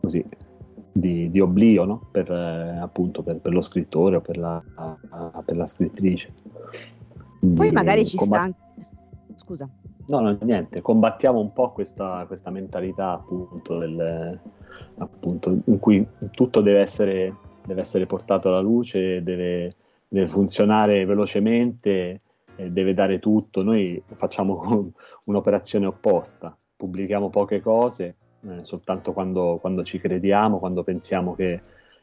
così, di, di oblio no? per, eh, appunto per, per, lo scrittore o per la, per la scrittrice. Quindi, poi magari ci combatt- sta anche... Scusa. No, no, niente, combattiamo un po' questa, questa mentalità appunto, del, appunto in cui tutto deve essere deve essere portato alla luce, deve, deve funzionare velocemente, eh, deve dare tutto. Noi facciamo un'operazione opposta, pubblichiamo poche cose eh, soltanto quando, quando, ci crediamo, quando pensiamo che,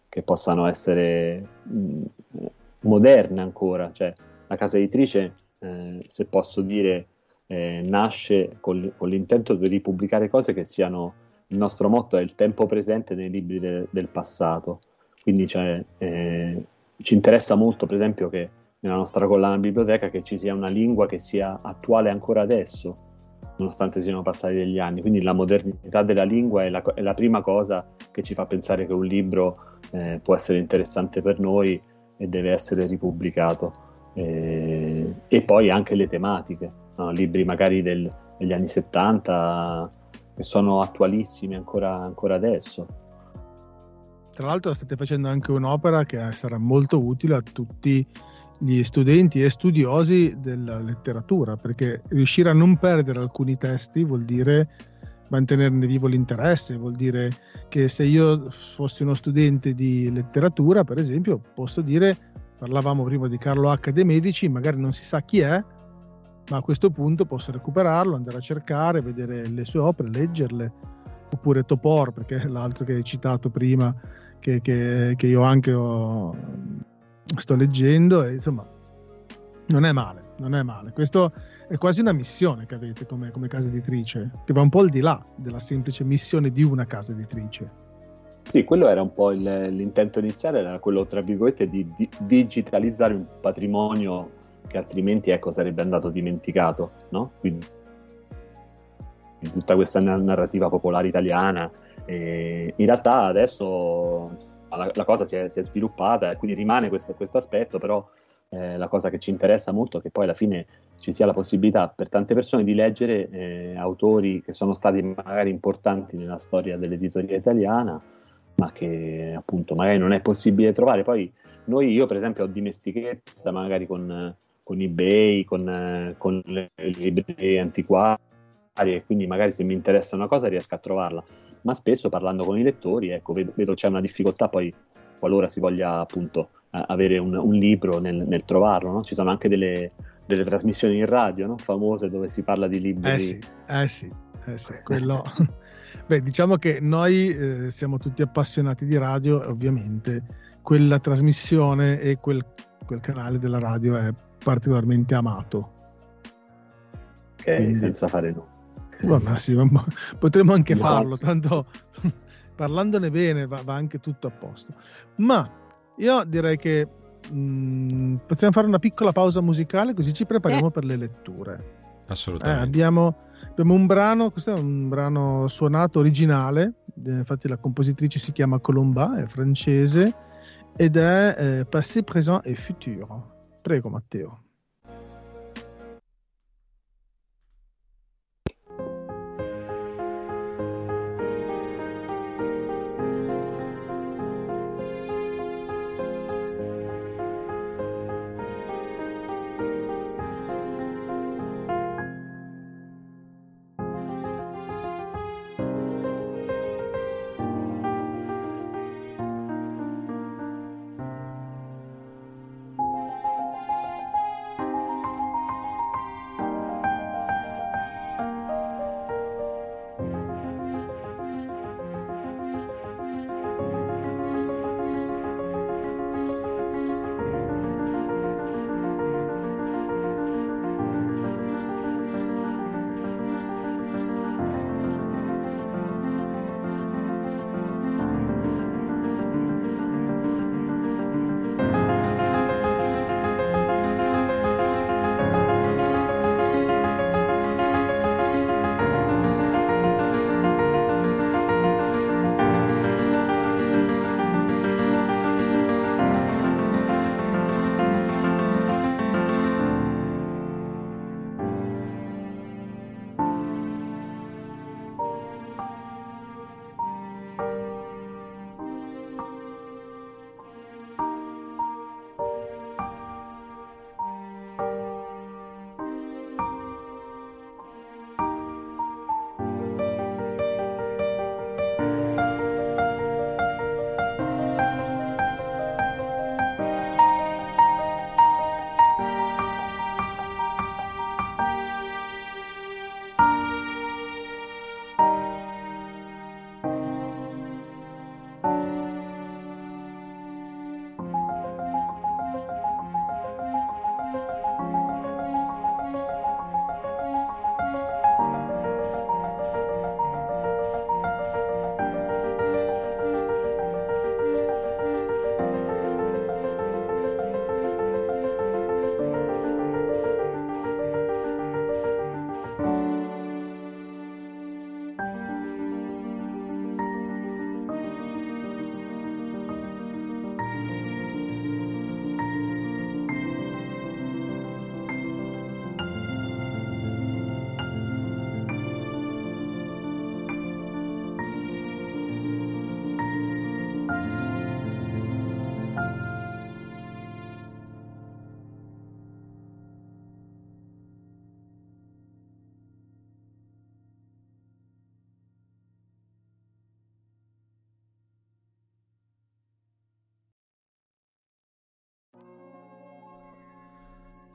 che possano essere mh, mm, moderne ancora. Cioè, la casa editrice, eh, se posso dire, eh, nasce con, con, l'intento di ripubblicare cose che siano il nostro motto è il tempo presente nei libri de, del passato quindi cioè, eh, ci interessa molto, per esempio, che nella nostra collana biblioteca che ci sia una lingua che sia attuale ancora adesso, nonostante siano passati degli anni. Quindi la modernità della lingua è la, è la prima cosa che ci fa pensare che un libro eh, può essere interessante per noi e deve essere ripubblicato. Eh, e poi anche le tematiche, no? libri magari del, degli anni 70 che sono attualissimi ancora, ancora adesso. Tra l'altro state facendo anche un'opera che sarà molto utile a tutti gli studenti e studiosi della letteratura, perché riuscire a non perdere alcuni testi vuol dire mantenerne vivo l'interesse, vuol dire che se io fossi uno studente di letteratura, per esempio, posso dire, parlavamo prima di Carlo H. De Medici, magari non si sa chi è, ma a questo punto posso recuperarlo, andare a cercare, vedere le sue opere, leggerle, oppure Topor, perché l'altro che hai citato prima, che, che, che io anche ho, sto leggendo e insomma non è male, non è male. Questo è quasi una missione che avete come, come casa editrice, che va un po' al di là della semplice missione di una casa editrice. Sì, quello era un po' il, l'intento iniziale, era quello, tra virgolette, di, di, digitalizzare un patrimonio che altrimenti ecco, sarebbe andato dimenticato, no? Quindi tutta questa narrativa popolare italiana. In realtà adesso la, la cosa si è, si è, sviluppata e quindi rimane questo, questo aspetto, però eh, la cosa che ci interessa molto è che poi alla fine ci sia la possibilità per tante persone di leggere eh, autori che sono stati magari importanti nella storia dell'editoria italiana, ma che appunto magari non è possibile trovare. Poi noi, io per esempio ho dimestichezza magari con, con eBay, con, con le librerie antiquarie, e quindi magari se mi interessa una cosa riesco a trovarla. Ma spesso parlando con i lettori, ecco, vedo, vedo c'è una difficoltà poi qualora si voglia appunto avere un, un libro nel, nel trovarlo, no? Ci sono anche delle, delle trasmissioni in radio, no? famose, dove si parla di libri. Eh sì, eh sì, eh sì quello... Beh, diciamo che noi eh, siamo tutti appassionati di radio e ovviamente quella trasmissione e quel, quel canale della radio è particolarmente amato. Ok, Quindi... senza fare no. Guarda, sì, potremmo anche no. farlo, tanto parlandone bene va, va, anche tutto a posto. Ma io direi che mh, mm, possiamo fare una piccola pausa musicale così ci prepariamo eh. per le letture. Assolutamente. Eh, abbiamo, abbiamo, un brano, questo è un brano suonato originale, eh, infatti la compositrice si chiama Colomba, è francese ed è eh, Passé, Présent et Futur. Prego Matteo.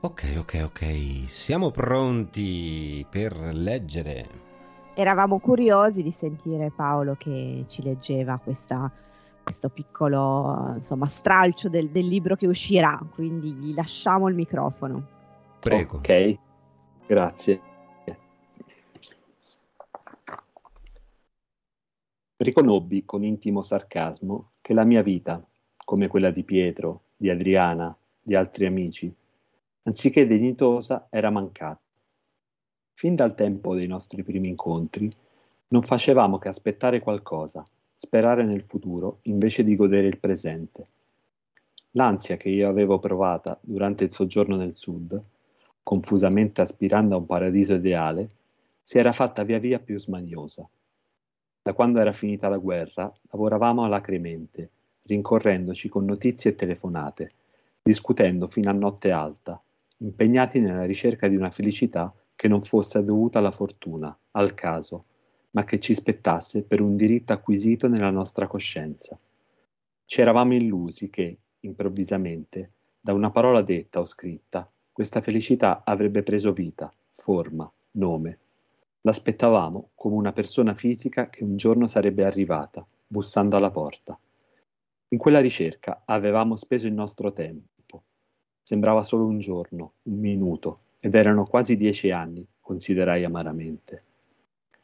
Ok, ok, ok. Siamo pronti per leggere. Eravamo curiosi di sentire Paolo che ci leggeva questa questo piccolo insomma, stralcio del, del libro che uscirà, quindi gli lasciamo il microfono. Prego. Ok, grazie. Riconobbi con intimo sarcasmo che la mia vita, come quella di Pietro, di Adriana, di altri amici, anziché dignitosa, era mancata. Fin dal tempo dei nostri primi incontri, non facevamo che aspettare qualcosa, sperare nel futuro invece di godere il presente. L'ansia che io avevo provata durante il soggiorno nel sud, confusamente aspirando a un paradiso ideale, si era fatta via via più smaniosa. Da quando era finita la guerra, lavoravamo alacremente, rincorrendoci con notizie e telefonate, discutendo fino a notte alta, impegnati nella ricerca di una felicità che non fosse dovuta alla fortuna, al caso, ma che ci spettasse per un diritto acquisito nella nostra coscienza. Ci eravamo illusi che, improvvisamente, da una parola detta o scritta, questa felicità avrebbe preso vita, forma, nome. L'aspettavamo come una persona fisica che un giorno sarebbe arrivata, bussando alla porta. In quella ricerca avevamo speso il nostro tempo. Sembrava solo un giorno, un minuto, ed erano quasi dieci anni, considerai amaramente.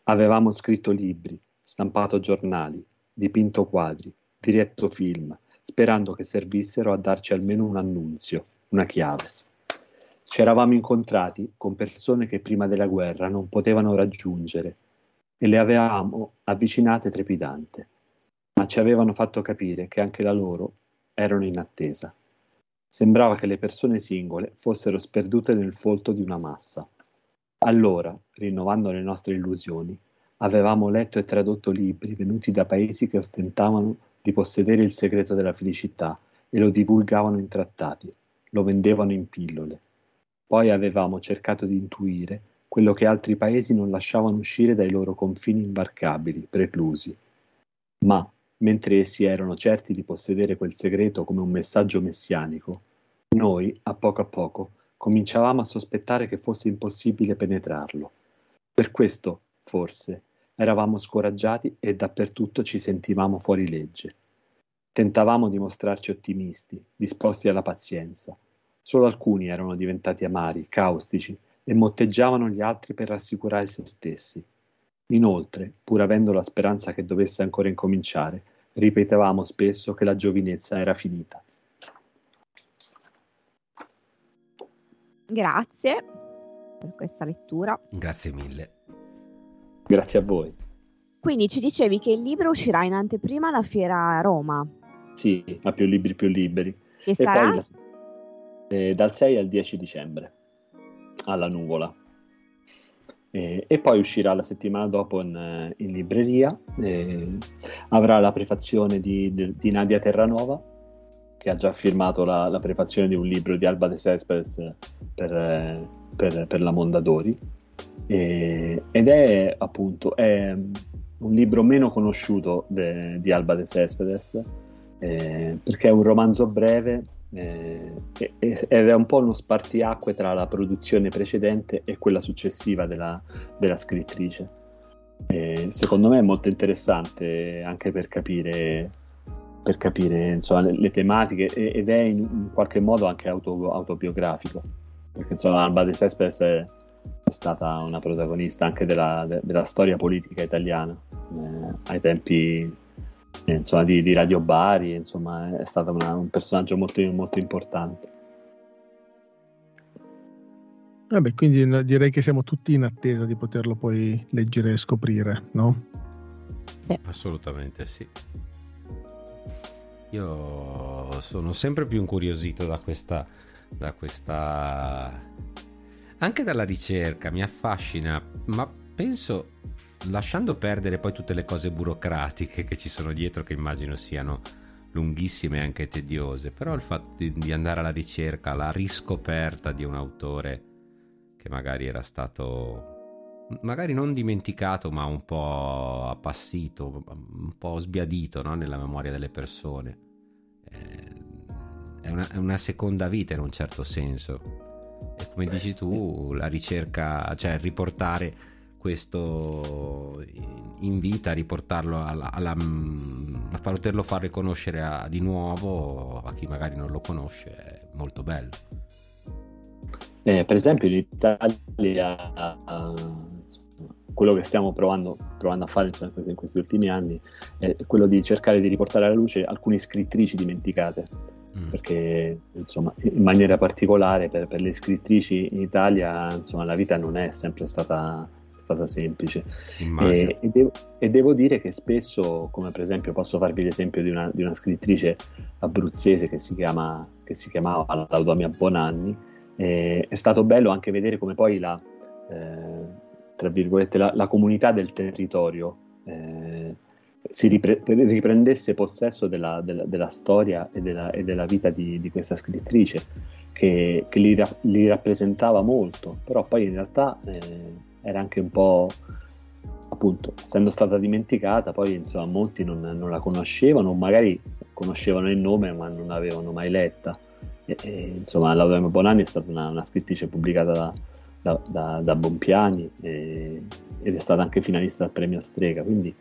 Avevamo scritto libri, stampato giornali, dipinto quadri, diretto film, sperando che servissero a darci almeno un annunzio, una chiave. Ci eravamo incontrati con persone che prima della guerra non potevano raggiungere e le avevamo avvicinate trepidante, ma ci avevano fatto capire che anche la loro erano in attesa. Sembrava che le persone singole fossero sperdute nel folto di una massa. Allora, rinnovando le nostre illusioni, avevamo letto e tradotto libri venuti da paesi che ostentavano di possedere il segreto della felicità e lo divulgavano in trattati, lo vendevano in pillole. Poi avevamo cercato di intuire quello che altri paesi non lasciavano uscire dai loro confini imbarcabili, preclusi. Ma, mentre essi erano certi di possedere quel segreto come un messaggio messianico, noi, a poco a poco, cominciavamo a sospettare che fosse impossibile penetrarlo. Per questo, forse, eravamo scoraggiati e dappertutto ci sentivamo fuori legge. Tentavamo di mostrarci ottimisti, disposti alla pazienza. Solo alcuni erano diventati amari, caustici e motteggiavano gli altri per rassicurare se stessi. Inoltre, pur avendo la speranza che dovesse ancora incominciare, ripetevamo spesso che la giovinezza era finita. Grazie per questa lettura. Grazie mille. Grazie a voi. Quindi ci dicevi che il libro uscirà in anteprima alla fiera a Roma. Sì, a più libri più liberi. Che e sarà? Poi, eh, dal 6 al 10 dicembre alla nuvola. Eh, e poi uscirà la settimana dopo in, in libreria. Eh, avrà la prefazione di, di, di Nadia Terranova che ha già firmato la, la prefazione di un libro di Alba de Cespedes per, per, per la Mondadori e, ed è appunto è un libro meno conosciuto de, di Alba de Cespedes eh, perché è un romanzo breve eh, ed è un po' uno spartiacque tra la produzione precedente e quella successiva della, della scrittrice. Eh, secondo me è molto interessante anche per capire per capire insomma, le, le, tematiche ed è in, in qualche modo anche auto, autobiografico perché insomma Alba de Cespedes è, è, stata una protagonista anche della, de, della storia politica italiana eh, ai tempi insomma, di, di, Radio Bari insomma è stata una, un personaggio molto, molto importante Vabbè, quindi direi che siamo tutti in attesa di poterlo poi leggere e scoprire, no? Sì. Assolutamente sì. Io sono sempre più incuriosito da questa, da questa... anche dalla ricerca, mi affascina, ma penso, lasciando perdere poi tutte le cose burocratiche che ci sono dietro, che immagino siano lunghissime e anche tediose, però il fatto di, di andare alla ricerca, la riscoperta di un autore che magari era stato magari non dimenticato, ma un po' appassito, un po' sbiadito no? nella memoria delle persone. Eh, è, una, è, una, seconda vita in un certo senso. E come dici tu, la ricerca, cioè riportare questo in vita, riportarlo alla, alla, poterlo far riconoscere a, di nuovo a chi magari non lo conosce è molto bello. Eh, per esempio in Italia quello che stiamo provando, provando a fare in questi ultimi anni è quello di cercare di riportare alla luce alcune scrittrici dimenticate mm. perché insomma in maniera particolare per, per, le scrittrici in Italia insomma la vita non è sempre stata, stata semplice. E, e, devo, e, devo, dire che spesso come per esempio posso farvi l'esempio di una, di una scrittrice abruzzese che si, chiama, che si chiamava Laudomia Bonanni eh, è stato bello anche vedere come poi la eh, tra virgolette, la, la comunità del territorio eh, si ripre- riprendesse possesso della, della, della storia e della, e della, vita di, di questa scrittrice, che, che li, ra- li, rappresentava molto, però poi in realtà eh, era anche un po', appunto, essendo stata dimenticata, poi insomma molti non, non la conoscevano, magari conoscevano il nome ma non l'avevano mai letta. E, e, insomma, Laura Bonanni è stata una, una scrittrice pubblicata da, da, da, da Bompiani e, ed è stata anche finalista al premio Strega, quindi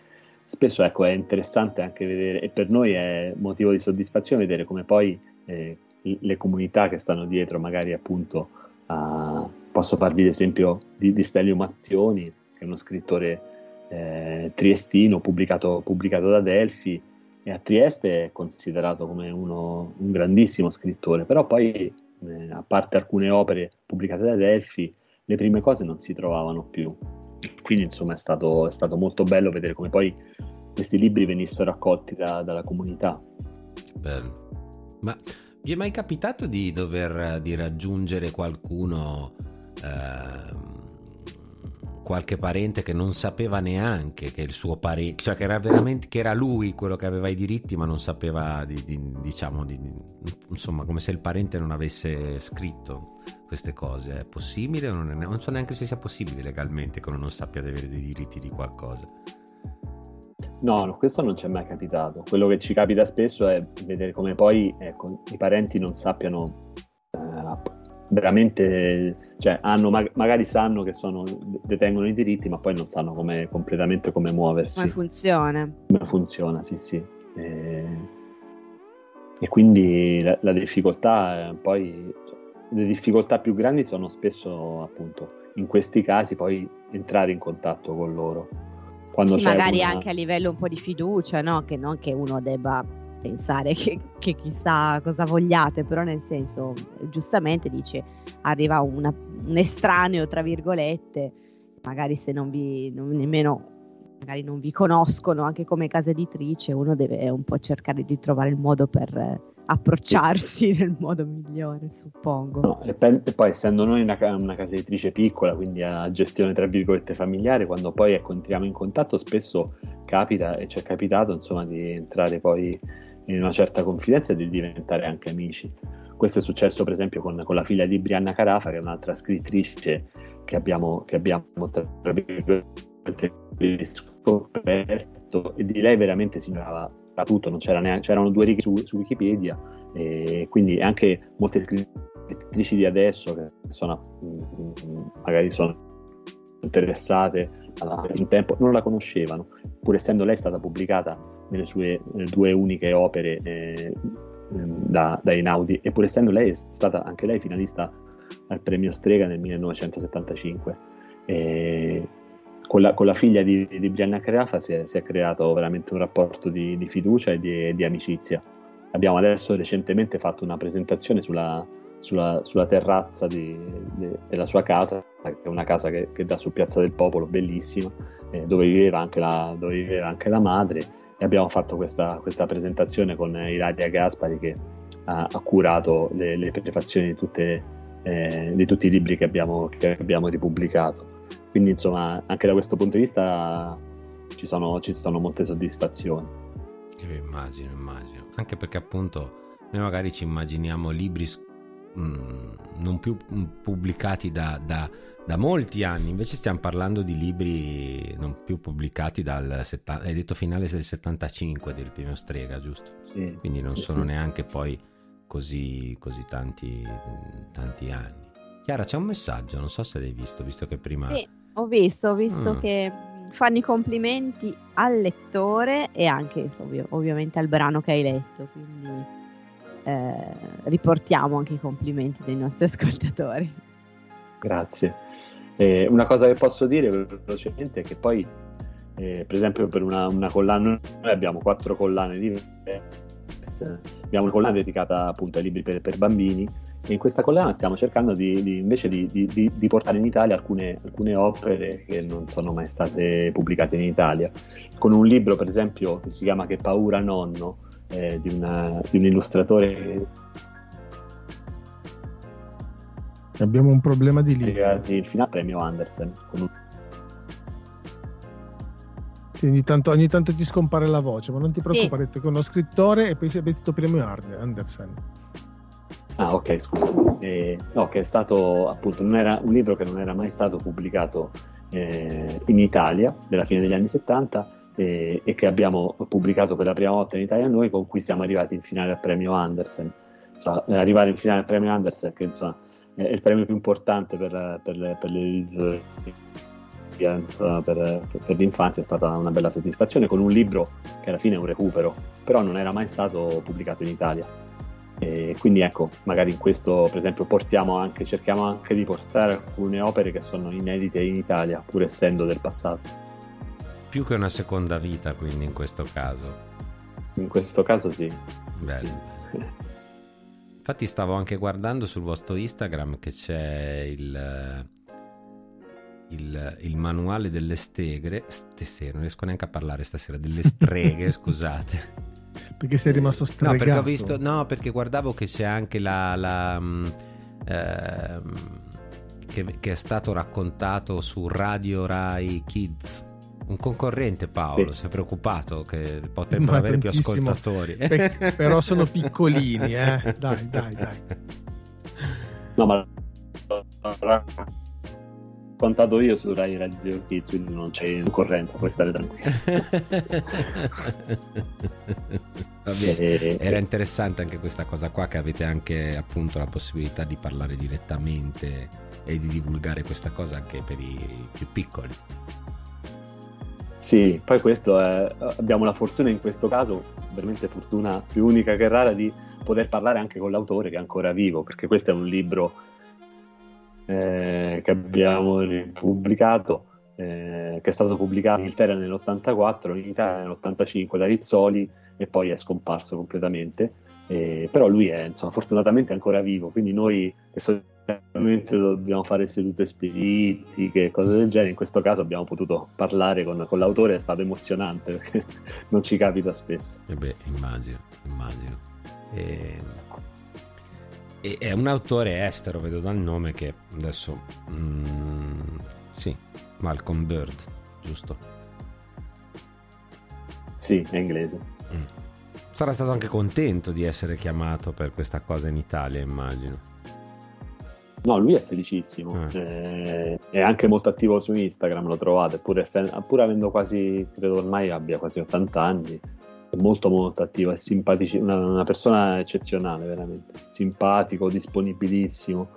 spesso ecco, è interessante anche vedere, e per noi è motivo di soddisfazione vedere come poi eh, le comunità che stanno dietro, magari appunto, a, posso farvi l'esempio di, di Stelio Mattioni, che è uno scrittore eh, triestino pubblicato, pubblicato, da Delfi, e a Trieste è considerato come uno, un grandissimo scrittore, però poi, eh, a parte alcune opere pubblicate da Delfi, le prime cose non si trovavano più. Quindi insomma è stato, è stato molto bello vedere come poi questi libri venissero raccolti da, dalla comunità. Bello. Ma vi è mai capitato di dover di raggiungere qualcuno eh, qualche parente che non sapeva neanche che il suo parente, cioè che era veramente che era lui quello che aveva i diritti, ma non sapeva di, di, diciamo di, insomma come se il parente non avesse scritto queste cose. È possibile non, è, non so neanche se sia possibile legalmente che uno non sappia di avere dei diritti di qualcosa. No, no, questo non ci è mai capitato. Quello che ci capita spesso è vedere come poi ecco, i parenti non sappiano eh, veramente, cioè, hanno, magari sanno che sono, detengono i diritti, ma poi non sanno come, completamente come muoversi. Come funziona. Come funziona, sì, sì. E, e quindi la, la difficoltà, eh, poi, cioè, le difficoltà più grandi sono spesso, appunto, in questi casi poi entrare in contatto con loro. Quando sì, magari una... anche a livello un po' di fiducia, no? Che non che uno debba pensare che, che, chissà cosa vogliate, però nel senso, giustamente dice, arriva una, un estraneo, tra virgolette, magari se non vi, non, nemmeno, magari non vi conoscono anche come casa editrice, uno deve un po' cercare di trovare il modo per approcciarsi nel modo migliore, suppongo. No, e, pe- e, poi essendo noi una, una, casa editrice piccola, quindi a gestione tra virgolette familiare, quando poi ecco, entriamo in contatto spesso capita e ci è capitato insomma di entrare poi in una certa confidenza e di diventare anche amici. Questo è successo per esempio con, con la figlia di Brianna Carafa, che è un'altra scrittrice che abbiamo, che abbiamo scoperto e di lei veramente si ignorava tutto, c'era neanche, c'erano due righe su, su, Wikipedia e quindi anche molte scrittrici di adesso che sono, magari sono interessate in tempo non la conoscevano, pur essendo lei stata pubblicata nelle sue nelle due uniche opere eh, da, da Einaudi, e pur essendo lei stata anche lei finalista al premio Strega nel 1975. E con, la, con la figlia di, di Gianna Creafa si è, si è, creato veramente un rapporto di, di fiducia e di, di, amicizia. Abbiamo adesso recentemente fatto una presentazione sulla, sulla, sulla terrazza della sua casa, che è una casa che, che dà su Piazza del Popolo, bellissima, eh, dove, viveva anche la, dove viveva anche la madre e abbiamo fatto questa, questa presentazione con Ilaria Gaspari che ha, ha curato le, le, prefazioni di, tutte, eh, di, tutti i libri che abbiamo, che abbiamo, ripubblicato. Quindi insomma anche da questo punto di vista ci sono, ci sono molte soddisfazioni. Io immagino, immagino. Anche perché appunto noi magari ci immaginiamo libri mh, mm, non più pubblicati da, da da molti anni, invece stiamo parlando di libri non più pubblicati dal setta- hai detto finale del 75 del primo Strega, giusto? Sì. Quindi non sì, sono sì. neanche poi così, così tanti, tanti, anni. Chiara, c'è un messaggio, non so se l'hai visto, visto che prima... Sì, ho visto, ho visto ah. che fanno i complimenti al lettore e anche ovvio, ovviamente al brano che hai letto, quindi eh, riportiamo anche i complimenti dei nostri ascoltatori. Grazie. Eh, una cosa che posso dire velocemente è che poi, eh, per esempio, per una, una, collana, noi abbiamo quattro collane diverse, abbiamo una collana dedicata appunto ai libri per, per bambini e in questa collana stiamo cercando di, di, invece di, di, portare in Italia alcune, alcune, opere che non sono mai state pubblicate in Italia. Con un libro, per esempio, che si chiama Che paura nonno, eh, di, una, di un illustratore Abbiamo un problema di lì. Il finale premio Andersen. Un... Sì, ogni, tanto, ogni, tanto, ti scompare la voce, ma non ti preoccupare, sì. con uno scrittore e poi si è detto premio Andersen. Ah, ok, scusa. Eh, no, che è stato appunto era un libro che non era mai stato pubblicato eh, in Italia della fine degli anni 70 eh, e che abbiamo pubblicato per la prima volta in Italia noi, con cui siamo arrivati in finale al premio Andersen. Cioè, arrivare in finale al premio Andersen, che insomma è il premio più importante per, per, per le insomma, per, per, l'infanzia è stata una bella soddisfazione con un libro che alla fine è un recupero, però non era mai stato pubblicato in Italia. E quindi ecco, magari in questo per esempio portiamo anche, cerchiamo anche di portare alcune opere che sono inedite in Italia, pur essendo del passato. Più che una seconda vita, quindi in questo caso. In questo caso sì. Bello. Sì. Infatti stavo anche guardando sul vostro Instagram che c'è il, il, il manuale delle stegre. Stasera, non riesco neanche a parlare stasera, delle streghe, scusate. Perché sei rimasto stregato? No, perché ho visto, no, perché guardavo che c'è anche la... la mm, ehm, che, che, è stato raccontato su Radio Rai Kids un concorrente Paolo sì. si è preoccupato che potrebbero avere più ascoltatori Pe- però sono piccolini eh? dai dai dai no ma contato io su Rai Radio Kids quindi non c'è concorrenza puoi stare tranquillo. Vabbè, era interessante anche questa cosa qua che avete anche appunto la possibilità di parlare direttamente e di divulgare questa cosa anche per i più piccoli. Sì, poi questo è, abbiamo la fortuna in questo caso, veramente fortuna più unica che rara, di poter parlare anche con l'autore che è ancora vivo, perché questo è un libro eh, che abbiamo pubblicato, eh, che è stato pubblicato in Inghilterra nell'84, in Italia nell'85 da Rizzoli e poi è scomparso completamente. Eh, però lui è insomma, fortunatamente ancora vivo, quindi noi che solitamente dobbiamo fare sedute spiritiche, cose del genere, in questo caso abbiamo potuto parlare con, con l'autore, è stato emozionante perché non ci capita spesso. E eh beh, immagino, immagino. E... e... è un autore estero, vedo dal nome che adesso... Mm, sì, Malcolm Bird, giusto? Sì, è inglese. Mm. Sarà stato anche contento di essere chiamato per questa cosa in Italia, immagino. No, lui è felicissimo, mm. eh, è anche molto attivo su Instagram, lo trovate, pur, essendo, pur avendo quasi, credo ormai abbia quasi 80 anni, molto molto attivo, è simpatico, una, una persona eccezionale veramente, simpatico, disponibilissimo.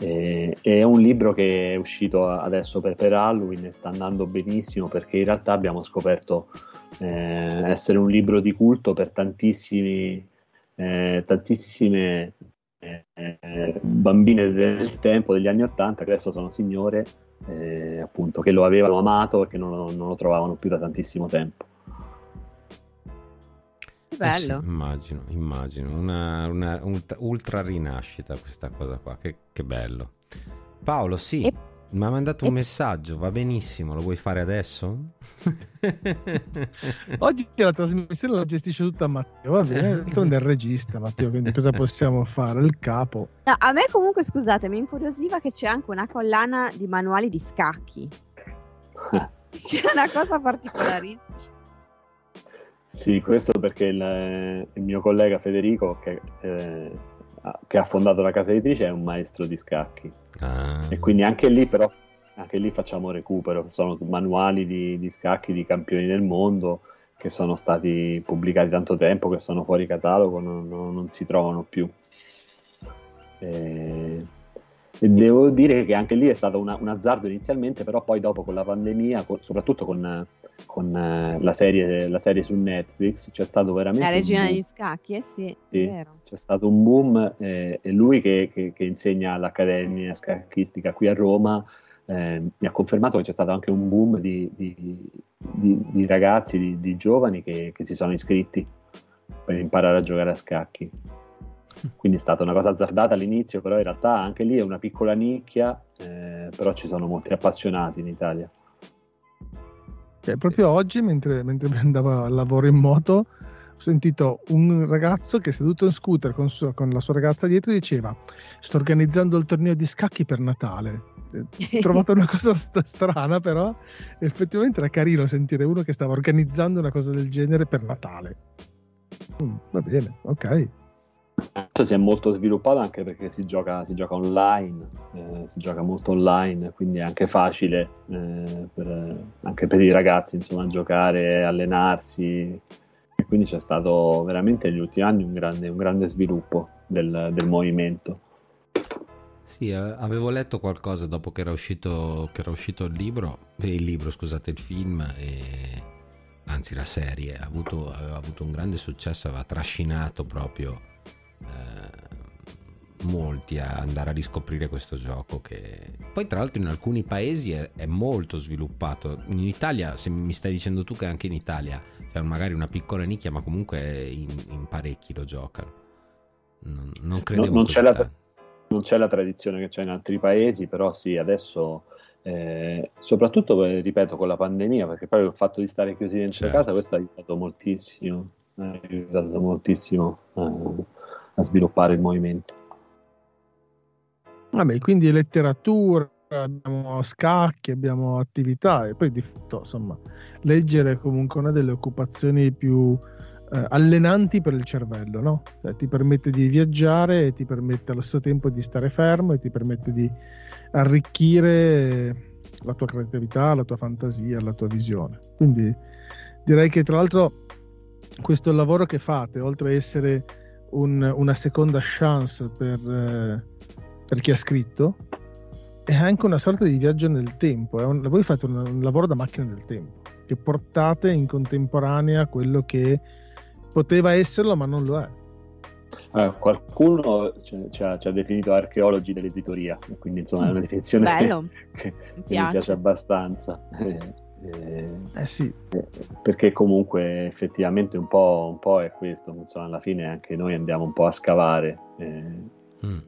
Eh, è un libro che è uscito adesso per, per Halloween e sta andando benissimo perché in realtà abbiamo scoperto eh, essere un libro di culto per tantissimi, eh, tantissime eh, bambine del tempo, degli anni Ottanta, che adesso sono signore, eh, appunto, che lo avevano amato e che non non lo trovavano più da tantissimo tempo. Bello. Eh sì, immagino, immagino, una, una, ultra rinascita questa cosa qua, che, che bello. Paolo, sì. E mi ha mandato un messaggio, va benissimo, lo vuoi fare adesso? Oggi la trasmissione la gestisce tutta Matteo, va bene, d'altronde è il regista Matteo, quindi cosa possiamo fare? Il capo. No, a me comunque scusate, mi incuriosiva che c'è anche una collana di manuali di scacchi. che è una cosa particolarissima. Sì, questo perché il, il mio collega Federico, che eh, che ha fondato la casa editrice è un maestro di scacchi. Ah. E quindi anche lì però anche lì facciamo recupero, sono manuali di, di, scacchi di campioni del mondo che sono stati pubblicati tanto tempo, che sono fuori catalogo, non, non, non si trovano più. E, e devo dire che anche lì è stato una, un azzardo inizialmente, però poi dopo con la pandemia, con, soprattutto con, con uh, la, serie, la, serie, su Netflix, c'è stato veramente... La regina degli scacchi, eh sì, sì c'è stato un boom eh, e lui che, che, che, insegna all'Accademia Scacchistica qui a Roma eh, mi ha confermato che c'è stato anche un boom di, di, di, di ragazzi, di, giovani che, che si sono iscritti per imparare a giocare a scacchi. Quindi è stata una cosa azzardata all'inizio, però in realtà anche lì è una piccola nicchia, eh, però ci sono molti appassionati in Italia. Cioè, proprio oggi, mentre, mentre andavo al lavoro in moto, ho sentito un ragazzo che seduto in scooter con, su, con la sua ragazza dietro diceva sto organizzando il torneo di scacchi per Natale. Ho trovato una cosa st- strana però. Effettivamente era carino sentire uno che stava organizzando una cosa del genere per Natale. Mm, va bene ok si è molto sviluppato anche perché si gioca, si gioca online, eh, si gioca molto online, quindi è anche facile eh, per, anche per i ragazzi insomma, giocare, allenarsi. E quindi c'è stato veramente negli ultimi anni un grande, un grande sviluppo del, del, movimento. Sì, avevo letto qualcosa dopo che era uscito, che era uscito il libro, eh, il libro, scusate, il film, e, anzi la serie, ha avuto, aveva avuto un grande successo, aveva trascinato proprio eh, molti a andare a riscoprire questo gioco che poi tra l'altro in alcuni paesi è, è, molto sviluppato. In Italia se mi stai dicendo tu che anche in Italia c'è magari una piccola nicchia ma comunque in, in parecchi lo giocano. Non, non credevo no, non, c'è la, non, c'è la, tradizione che c'è in altri paesi però sì adesso eh, soprattutto ripeto con la pandemia perché poi il fatto di stare chiusi dentro certo. casa questo ha aiutato moltissimo ha aiutato moltissimo eh a sviluppare il movimento. Vabbè, quindi letteratura, abbiamo scacchi, abbiamo attività e poi di fatto, insomma, leggere è comunque una delle occupazioni più eh, allenanti per il cervello, no? Cioè, ti permette di viaggiare e ti permette allo stesso tempo di stare fermo e ti permette di arricchire la tua creatività, la tua fantasia, la tua visione. Quindi direi che tra l'altro questo lavoro che fate, oltre a essere un, una seconda chance per, eh, per, chi ha scritto è anche una sorta di viaggio nel tempo. Un, voi fate un, un, lavoro da macchina del tempo, che portate in contemporanea quello che poteva esserlo ma non lo è. Eh, qualcuno ci, ci, ha, ci, ha, definito archeologi dell'editoria, quindi insomma è una definizione che, che, mi piace abbastanza. Eh, eh sì. Perché comunque effettivamente un po', un po', è questo, insomma, alla fine anche noi andiamo un po' a scavare, eh, mm.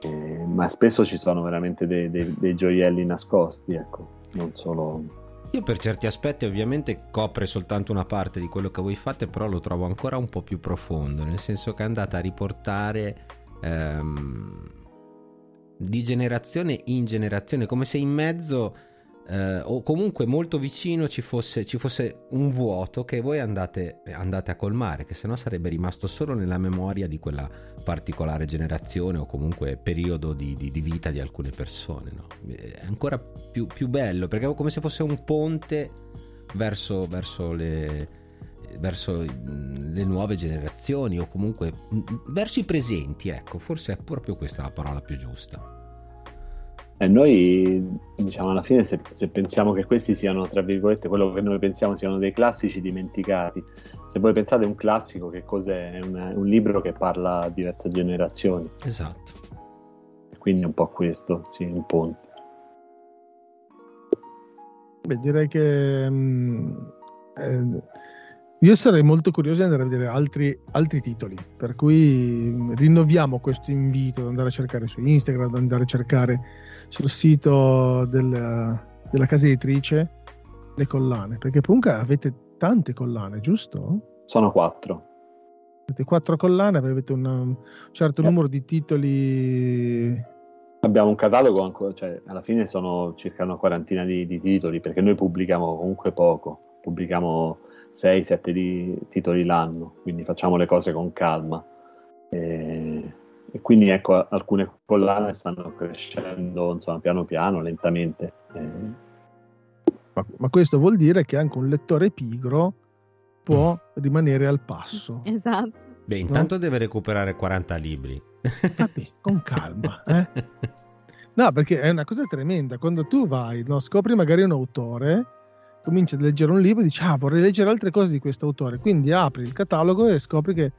eh, ma spesso ci sono veramente dei, dei, dei, gioielli nascosti, ecco, non solo... Io per certi aspetti ovviamente copre soltanto una parte di quello che voi fate, però lo trovo ancora un po' più profondo, nel senso che andate a riportare... Ehm, di generazione in generazione, come se in mezzo eh, o comunque molto vicino ci fosse, ci fosse, un vuoto che voi andate, andate a colmare, che sennò sarebbe rimasto solo nella memoria di quella particolare generazione o comunque periodo di, di, di vita di alcune persone. No? È ancora più, più, bello perché è come se fosse un ponte verso, verso le verso le nuove generazioni o comunque verso i presenti, ecco, forse è proprio questa la parola più giusta. E noi, diciamo, alla fine, se, se, pensiamo che questi siano, tra virgolette, quello che noi pensiamo siano dei classici dimenticati, se voi pensate un classico, che cos'è? È un, un libro che parla a diverse generazioni. Esatto. Quindi è un po' questo, sì, il ponte. Beh, direi che... Mh, mm, eh, io sarei molto curioso di andare a vedere altri, altri, titoli, per cui mm, rinnoviamo questo invito ad andare a cercare su Instagram, ad andare a cercare sul sito del, della casa editrice le collane, perché comunque avete tante collane, giusto? Sono quattro. Avete quattro collane, avete un, un certo eh. numero di titoli. Abbiamo un catalogo, ancora, cioè alla fine sono circa una quarantina di, di titoli, perché noi pubblichiamo comunque poco, pubblichiamo 6-7 titoli l'anno, quindi facciamo le cose con calma. E, e quindi ecco, alcune collane stanno crescendo insomma, piano piano, lentamente. E... Ma, ma, questo vuol dire che anche un lettore pigro può mm. rimanere al passo. Esatto. Beh, intanto no? deve recuperare 40 libri. Vabbè, con calma. Eh? No, perché è una cosa tremenda. Quando tu vai, no, scopri magari un autore, cominci a leggere un libro e dici, ah, vorrei leggere altre cose di questo autore. Quindi apri il catalogo e scopri che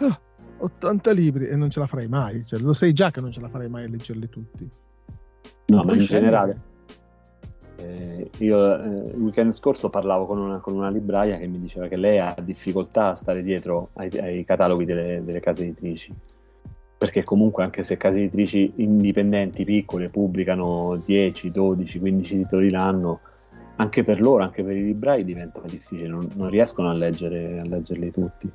ah, 80 libri e non ce la farai mai. Cioè, lo sai già che non ce la farai mai a leggerli tutti. No, ma in generale. Eh, io eh, il weekend scorso parlavo con una, con una, libraia che mi diceva che lei ha difficoltà a stare dietro ai, ai cataloghi delle, delle, case editrici. Perché comunque anche se case editrici indipendenti, piccole, pubblicano 10, 12, 15 titoli l'anno, anche per loro, anche per i librai diventa difficile, non, non riescono a, leggere, a leggerli tutti.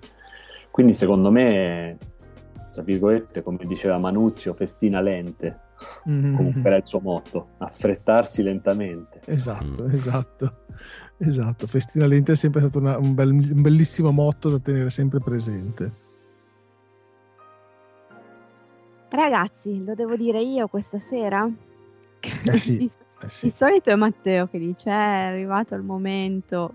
Quindi secondo me, tra virgolette, come diceva Manuzio, festina lente, mm-hmm. comunque era il suo motto, affrettarsi lentamente. Esatto, mm. esatto, esatto. Festina lente è sempre stato una, un, bel, un bellissimo motto da tenere sempre presente. Ragazzi, lo devo dire io questa sera? Eh sì, di, eh sì. di solito è Matteo che dice: È arrivato il momento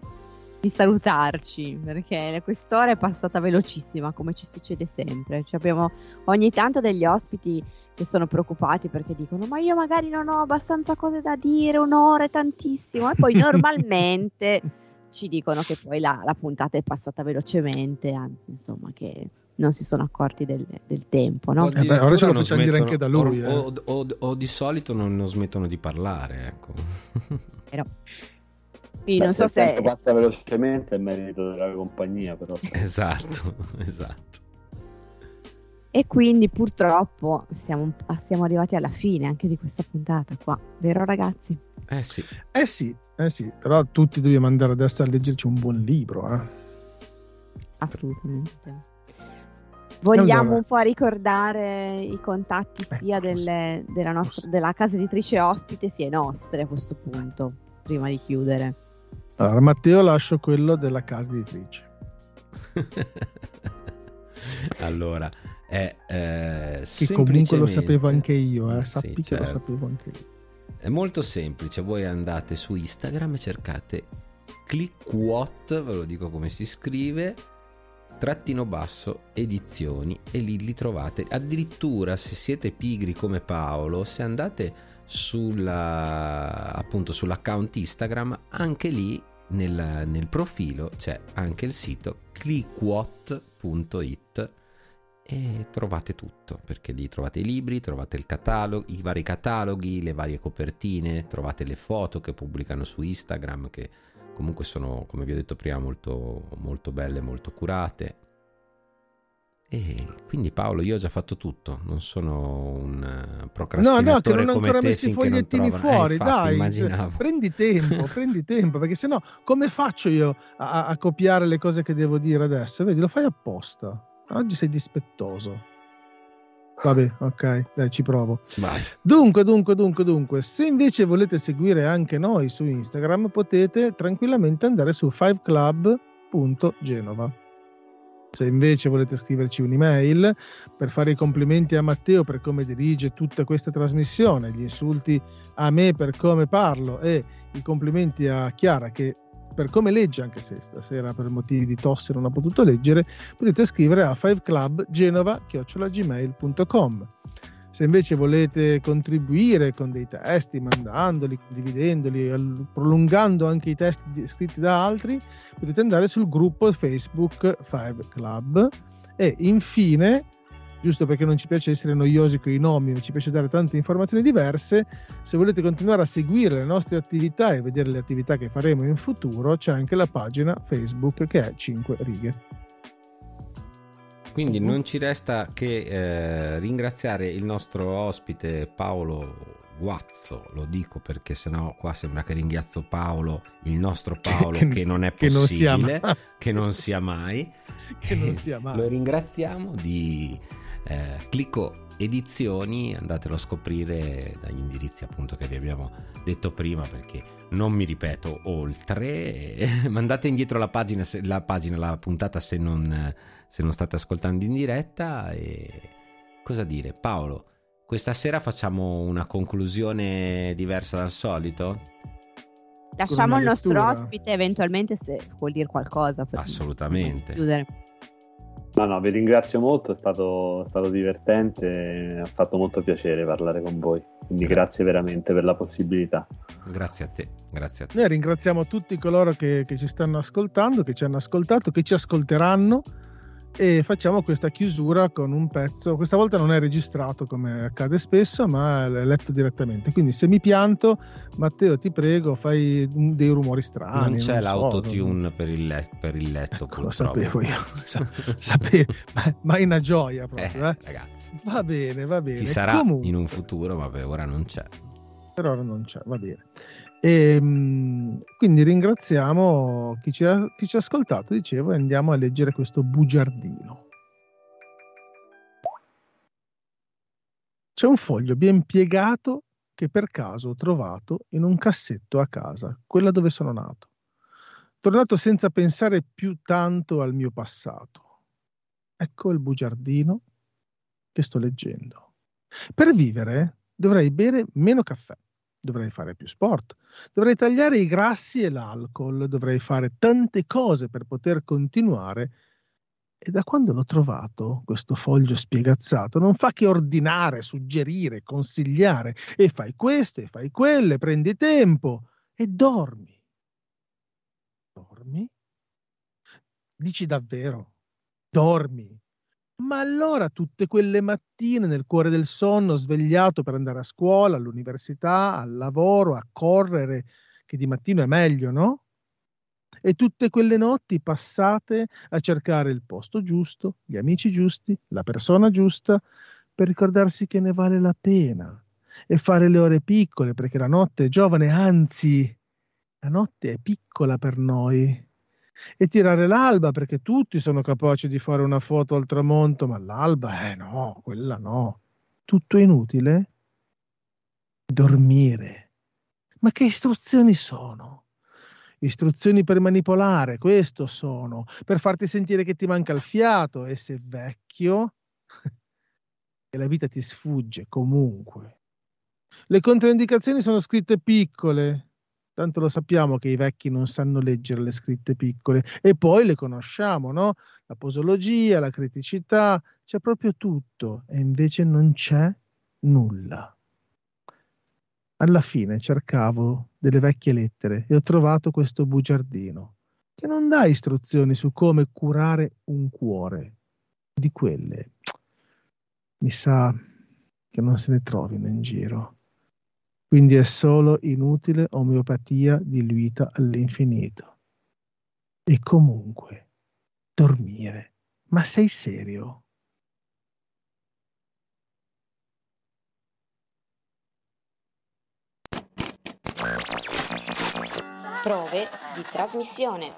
di salutarci perché quest'ora è passata velocissima come ci succede sempre. Cioè abbiamo ogni tanto degli ospiti che sono preoccupati perché dicono ma io magari non ho abbastanza cose da dire, un'ora è tantissimo e poi normalmente ci dicono che poi la, la, puntata è passata velocemente, anzi insomma che non si sono accorti del, del tempo. No? Eh beh, ora ce lo facciamo dire anche da lui. O, eh. o, o, o, di solito non, non smettono di parlare, ecco. Però sì, non so se... passa velocemente è merito della compagnia, però. Esatto, esatto. E quindi purtroppo siamo, siamo, arrivati alla fine anche di questa puntata qua, vero ragazzi? Eh sì. Eh sì, eh sì, però tutti dobbiamo andare adesso a leggerci un buon libro, eh. Assolutamente. Vogliamo allora. un po' ricordare i contatti ecco, sia delle, della, nostra, della casa editrice ospite sia i nostri a questo punto, prima di chiudere. Allora, Matteo lascio quello della casa editrice. allora, è eh, che comunque lo sapevo anche io, eh. sappi sì, che certo. lo sapevo anche io. È molto semplice, voi andate su Instagram e cercate clickwhat, ve lo dico come si scrive, trattino basso edizioni e lì li trovate. Addirittura se siete pigri come Paolo, se andate sulla, appunto sull'account Instagram, anche lì nel, nel profilo c'è anche il sito clickwhat.it e trovate tutto perché lì trovate i libri, trovate il catalogo, i vari cataloghi, le varie copertine, trovate le foto che pubblicano su Instagram che comunque sono, come vi ho detto prima, molto, molto belle, molto curate. E quindi Paolo, io ho già fatto tutto, non sono un procrastinatore No, no, che non ho ancora messo i fogliettini fuori, eh, infatti, dai, immaginavo. prendi tempo, prendi tempo, perché sennò come faccio io a, a, copiare le cose che devo dire adesso? Vedi, lo fai apposta. Oggi sei dispettoso. Vabbè, ok, dai, ci provo. Vai. Dunque, dunque, dunque, dunque, se invece volete seguire anche noi su Instagram, potete tranquillamente andare su fiveclub.genova. Se invece volete scriverci un'email per fare i complimenti a Matteo per come dirige tutta questa trasmissione, gli insulti a me per come parlo e i complimenti a Chiara che per come legge, anche se stasera per motivi di tosse non ha potuto leggere, potete scrivere a 5clubgenova.gmail.com. Se invece volete contribuire con dei testi, mandandoli, condividendoli, prolungando anche i testi scritti da altri, potete andare sul gruppo Facebook 5 Club. E infine, giusto perché non ci piace essere noiosi con i nomi, ci piace dare tante informazioni diverse, se volete continuare a seguire le nostre attività e vedere le attività che faremo in futuro, c'è anche la pagina Facebook che è 5 righe. Quindi non ci resta che eh, ringraziare il nostro ospite Paolo Guazzo, lo dico perché sennò qua sembra che ringhiazzo Paolo, il nostro Paolo che, che non è possibile, che non sia mai, che non sia mai. Lo ringraziamo di eh, Clicco Edizioni, andatelo a scoprire dagli indirizzi appunto che vi abbiamo detto prima perché non mi ripeto oltre, mandate indietro la pagina, la, pagina, la puntata se non se non state ascoltando in diretta. E cosa dire? Paolo, questa sera facciamo una conclusione diversa dal solito? Lasciamo il nostro ospite eventualmente se vuol dire qualcosa. Assolutamente. Chiudere. No, no, vi ringrazio molto, è stato, è stato divertente, ha fatto molto piacere parlare con voi, quindi grazie veramente per la possibilità. Grazie a te, grazie a te. Noi ringraziamo tutti coloro che, che ci stanno ascoltando, che ci hanno ascoltato, che ci ascolteranno e facciamo questa chiusura con un pezzo. Questa volta non è registrato come accade spesso, ma è letto direttamente. Quindi se mi pianto, Matteo, ti prego, fai dei rumori strani. Non c'è non l'autotune so, per, il let- per il letto. Ecco, lo sapevo io, sapevo, ma, ma è una gioia proprio. Eh, eh. Ragazzi, Va bene, va bene. ci sarà Comunque, in un futuro, ma per ora non c'è. per ora non c'è, va bene. E, mh, quindi ringraziamo chi ci, ha, chi ci ha ascoltato, dicevo, e andiamo a leggere questo bugiardino. C'è un foglio ben piegato che per caso ho trovato in un cassetto a casa, quella dove sono nato. Tornato senza pensare più tanto al mio passato. Ecco il bugiardino che sto leggendo. Per vivere dovrei bere meno caffè, dovrei fare più sport, dovrei tagliare i grassi e l'alcol, dovrei fare tante cose per poter continuare. E da quando l'ho trovato, questo foglio spiegazzato, non fa che ordinare, suggerire, consigliare, e fai questo, e fai quello, e prendi tempo, e dormi. Dormi? Dici davvero? Dormi? Ma allora tutte quelle mattine nel cuore del sonno, svegliato per andare a scuola, all'università, al lavoro, a correre, che di mattino è meglio, no? E tutte quelle notti passate a cercare il posto giusto, gli amici giusti, la persona giusta, per ricordarsi che ne vale la pena e fare le ore piccole, perché la notte è giovane, anzi, la notte è piccola per noi e tirare l'alba perché tutti sono capaci di fare una foto al tramonto, ma l'alba, eh no, quella no. Tutto inutile? Dormire. Ma che istruzioni sono? Istruzioni per manipolare, questo sono, per farti sentire che ti manca il fiato e se vecchio, e la vita ti sfugge comunque. Le controindicazioni sono scritte piccole, tanto lo sappiamo che i vecchi non sanno leggere le scritte piccole e poi le conosciamo, no? La posologia, la criticità, c'è proprio tutto e invece non c'è nulla. Alla fine cercavo delle vecchie lettere e ho trovato questo bugiardino che non dà istruzioni su come curare un cuore. Di quelle mi sa che non se ne trovino in giro. Quindi è solo inutile omeopatia diluita all'infinito. E comunque, dormire. Ma sei serio? Prove di trasmissione.